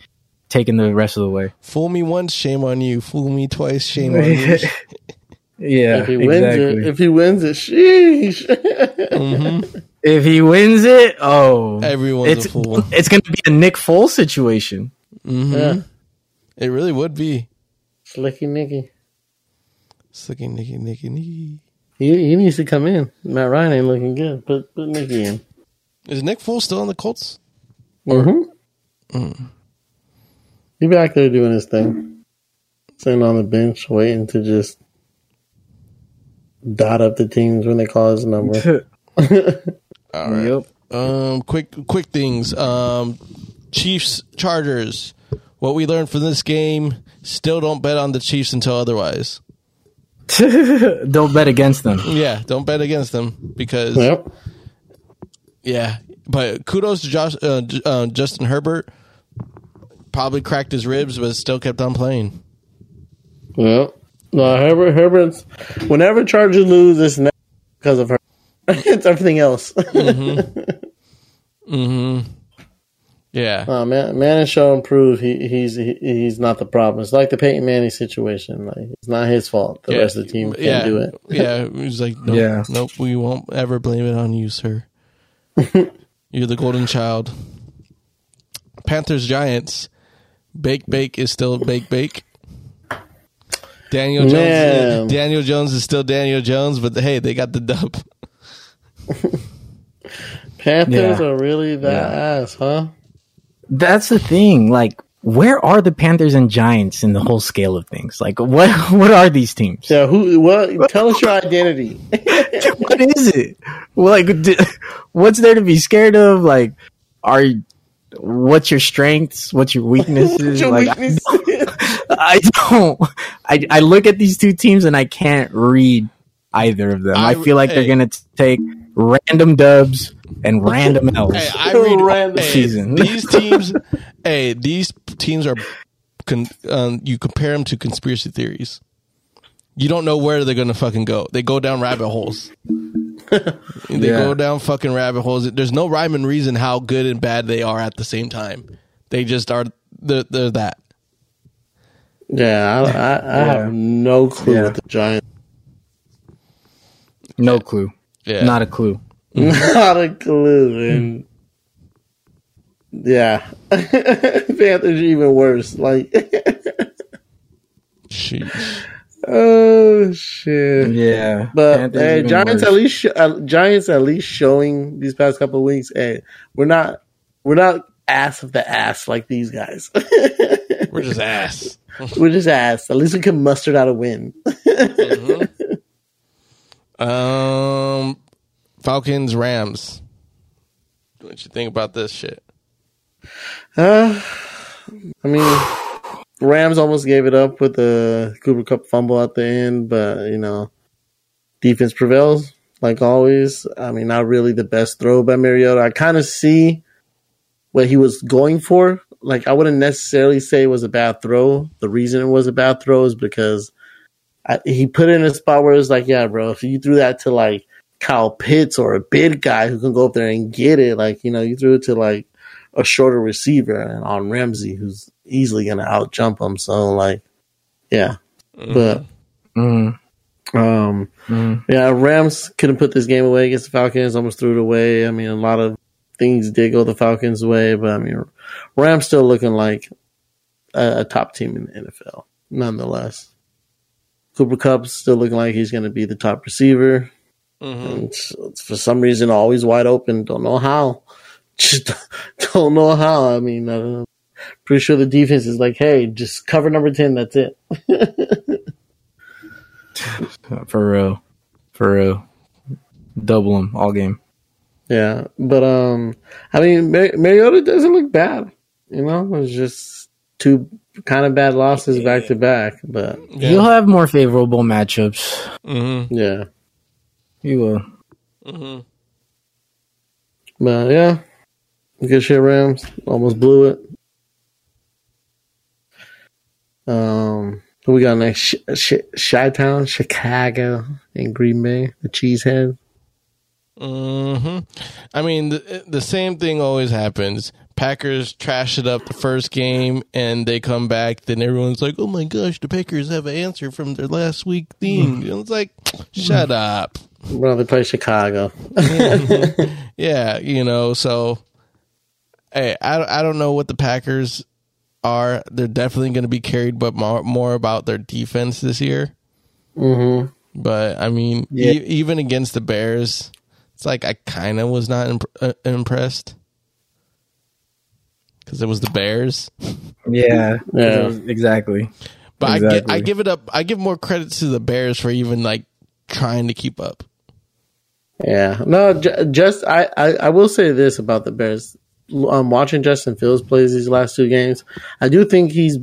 taking the rest of the way. Fool me once, shame on you. Fool me twice, shame on you. Yeah, if he wins it, if he wins it, sheesh. Mm-hmm. If he wins it, oh, Everyone's it's a fool. it's gonna be a Nick Foles situation. Mm-hmm. yeah, It really would be. Slicky Nicky. Slicky Nicky Nicky Nicky. He, he needs to come in. Matt Ryan ain't looking good. Put put Nicky in. Is Nick Foles still on the Colts? Mm-hmm. Mm. He back there doing his thing, sitting on the bench, waiting to just dot up the teams when they call his number. All right. Yep. Um, quick, quick things. Um, Chiefs, Chargers. What we learned from this game: still don't bet on the Chiefs until otherwise. Don't bet against them. Yeah, don't bet against them because yep. yeah. But kudos to Josh, uh, uh, Justin Herbert. Probably cracked his ribs, but still kept on playing. Yep. No, Herbert. Herbert's. Whenever Chargers lose, it's not because of her. it's everything else. Hmm. Yeah, Uh, man, Manning show and prove he, he's he, he's not the problem. It's like the Peyton Manning situation. Like it's not his fault. The yeah. rest of the team can't yeah. do it. yeah, he's like, nope, Yeah. nope, we won't ever blame it on you, sir. You're the golden child. Panthers Giants. Bake Bake is still Bake Bake. Daniel Jones. Man. Daniel Jones is still Daniel Jones, but hey, they got the dub. Panthers Yeah. are really that ass, huh? That's the thing. Like, where are the Panthers and Giants in the whole scale of things? Like, what what are these teams? Yeah. Who? What? Tell us your identity. what is it? Well, like, d- what's there to be scared of? Like, are what's your strengths? What's your weaknesses? Your like, weakness. I don't. I I look at these two teams and I can't read either of them. I, I- feel like hey. they're gonna t- take random dubs and random L's. Hey, I read Random hey, season. these teams. hey, these teams are. Con, um, you compare them to conspiracy theories. You don't know where they're gonna fucking go. They go down rabbit holes. they Yeah. go down fucking rabbit holes. There's no rhyme and reason how good and bad they are at the same time. They just are. They're, they're that. Yeah, I, I, I Yeah. have no clue Yeah. what the Giants. no clue. Yeah. Not a clue. Not a clue, and yeah, Panthers are even worse. Like, Sheesh. Oh shit. Yeah, But Panthers hey, Giants worse. at least sh- uh, Giants at least showing these past couple of weeks. Hey, we're not we're not ass of the ass like these guys. We're just ass. we're just ass. At least we can muster out a win. Um, Falcons Rams. What you think about this shit? Uh, I mean, Rams almost gave it up with the Cooper Kupp fumble at the end, but you know, defense prevails like always. I mean, not really the best throw by Mariota. I kind of see what he was going for. Like, I wouldn't necessarily say it was a bad throw. The reason it was a bad throw is because I, he put it in a spot where it's like, yeah, bro, if you threw that to like Kyle Pitts or a big guy who can go up there and get it, like, you know, you threw it to like a shorter receiver on Ramsey, who's easily going to out jump him. So, like, yeah. But, Mm, um, mm. yeah, Rams couldn't put this game away against the Falcons, almost threw it away. I mean, a lot of things did go the Falcons' way, but I mean, Rams still looking like a, a top team in the NFL, nonetheless. Cooper Kupp's still looking like he's going to be the top receiver. And it's- it's for some reason, always wide open. Don't know how. Just don't know how. I mean, I don't know. Pretty sure the defense is like, hey, just cover number 10. That's it. For real, for real. Double them all game. Yeah, but um, I mean, Mar- Mariota doesn't look bad. You know, it's just two kind of bad losses back to back. But You'll have more favorable matchups. Mm-hmm. yeah, You will. Mm-hmm. but yeah, good shit. Rams almost blew it. Um, who we got next? Sh- Sh- Chi-Town, Chicago, and Green Bay, the Cheesehead. hmm I mean, the, the same thing always happens. Packers trash it up the first game and they come back, then everyone's like, "Oh my gosh, the Packers have an answer from their last week thing." And it's like, shut up. Well, they play Chicago. Yeah, you know, so hey, I I don't know what the Packers are. They're definitely going to be carried, but more, more about their defense this year. hmm But I mean, Yeah. e- even against the Bears, it's like I kind of was not imp- uh, impressed because it was the Bears. Yeah, Yeah. exactly. But I, gi- I give it up. I give more credit to the Bears for even like trying to keep up. Yeah, no, ju- just I, I, I will say this about the Bears. Um, watching Justin Fields plays these last two games, I do think he's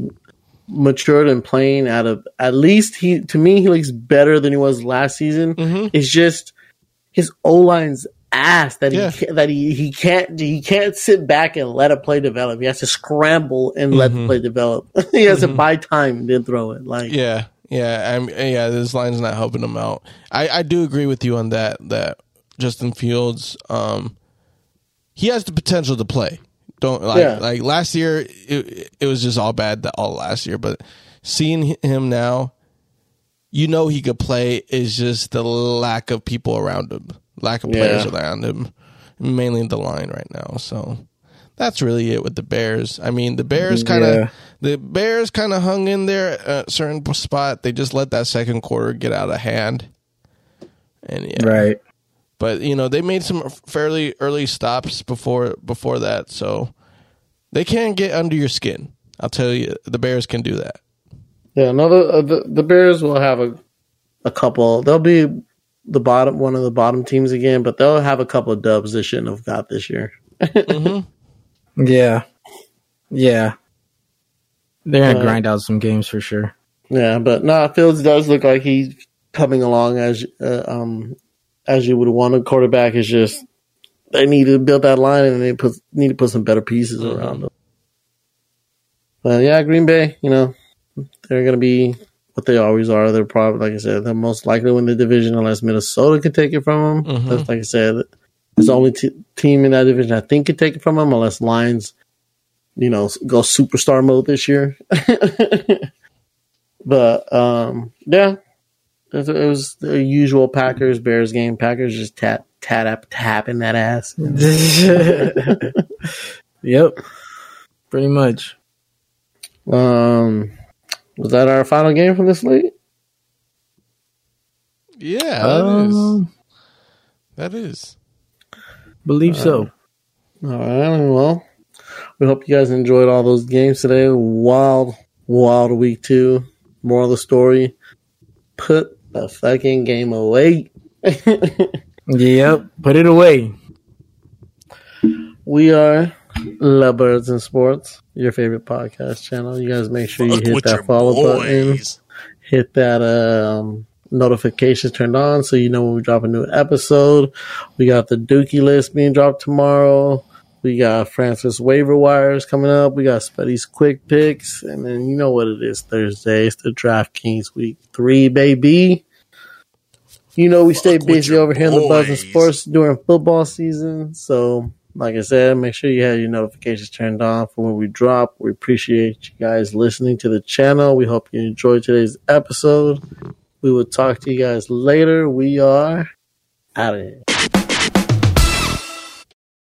matured and playing at a at least he to me he looks better than he was last season. It's just his O line's ass that he Yeah. ca- that he, he can't he can't sit back and let a play develop. He has to scramble and let the play develop. he has to buy time and then throw it. Like Yeah, yeah, I'm, yeah. This line's not helping him out. I, I do agree with you on that. That Justin Fields, um, he has the potential to play. Don't like Yeah. like last year. It, it was just all bad all last year, but seeing him now, you know he could play. Is just the lack of people around him, lack of players Yeah. around him, mainly the line right now. So. That's really it with the Bears. I mean, the Bears kind of Yeah. the Bears kind of hung in there at a certain spot. They just let that second quarter get out of hand. And yeah, Right. But you know they made some fairly early stops before before that, so they can get under your skin. I'll tell you, the Bears can do that. Yeah, no, the, uh, the the Bears will have a a couple. They'll be the bottom one of the bottom teams again, but they'll have a couple of dubs they shouldn't have got this year. Yeah. Yeah. They're gonna Uh, grind out some games for sure. Yeah, but no, Fields does look like he's coming along as uh, um as you would want a quarterback. Is just they need to build that line and they put need to put some better pieces around them. But yeah, Green Bay, you know, they're gonna be what they always are. They're probably like I said, they're most likely to win the division unless Minnesota can take it from them. Mhm. That's like I said, it's the only t- team in that division I think could take it from them unless Lions, you know, go superstar mode this year. but um, yeah, it was, the usual Packers Bears game. Packers just tap tap tapping that ass. yep. Pretty much. Um, was that our final game from this league? Yeah, that is. Um, That is. believe so. All right. Well, we hope you guys enjoyed all those games today. Wild, wild week two. More of the story. Put the fucking game away. Yep. Put it away. We are Lovebirds and Sports, your favorite podcast channel. You guys make sure you Fuck hit that your follow button. hit that um, notifications turned on so you know when we drop a new episode. We got the Dookie list being dropped tomorrow. We got Francis waiver wires coming up. We got Spuddy's quick picks, and then you know what it is Thursday. It's the DraftKings week three, baby. You know we stay Fuck busy over here in the Buzz and. Sports during football season. So, like I said, make sure you have your notifications turned on for when we drop. We appreciate you guys listening to the channel. We hope you enjoyed today's episode. We will talk to you guys later. We are out of here.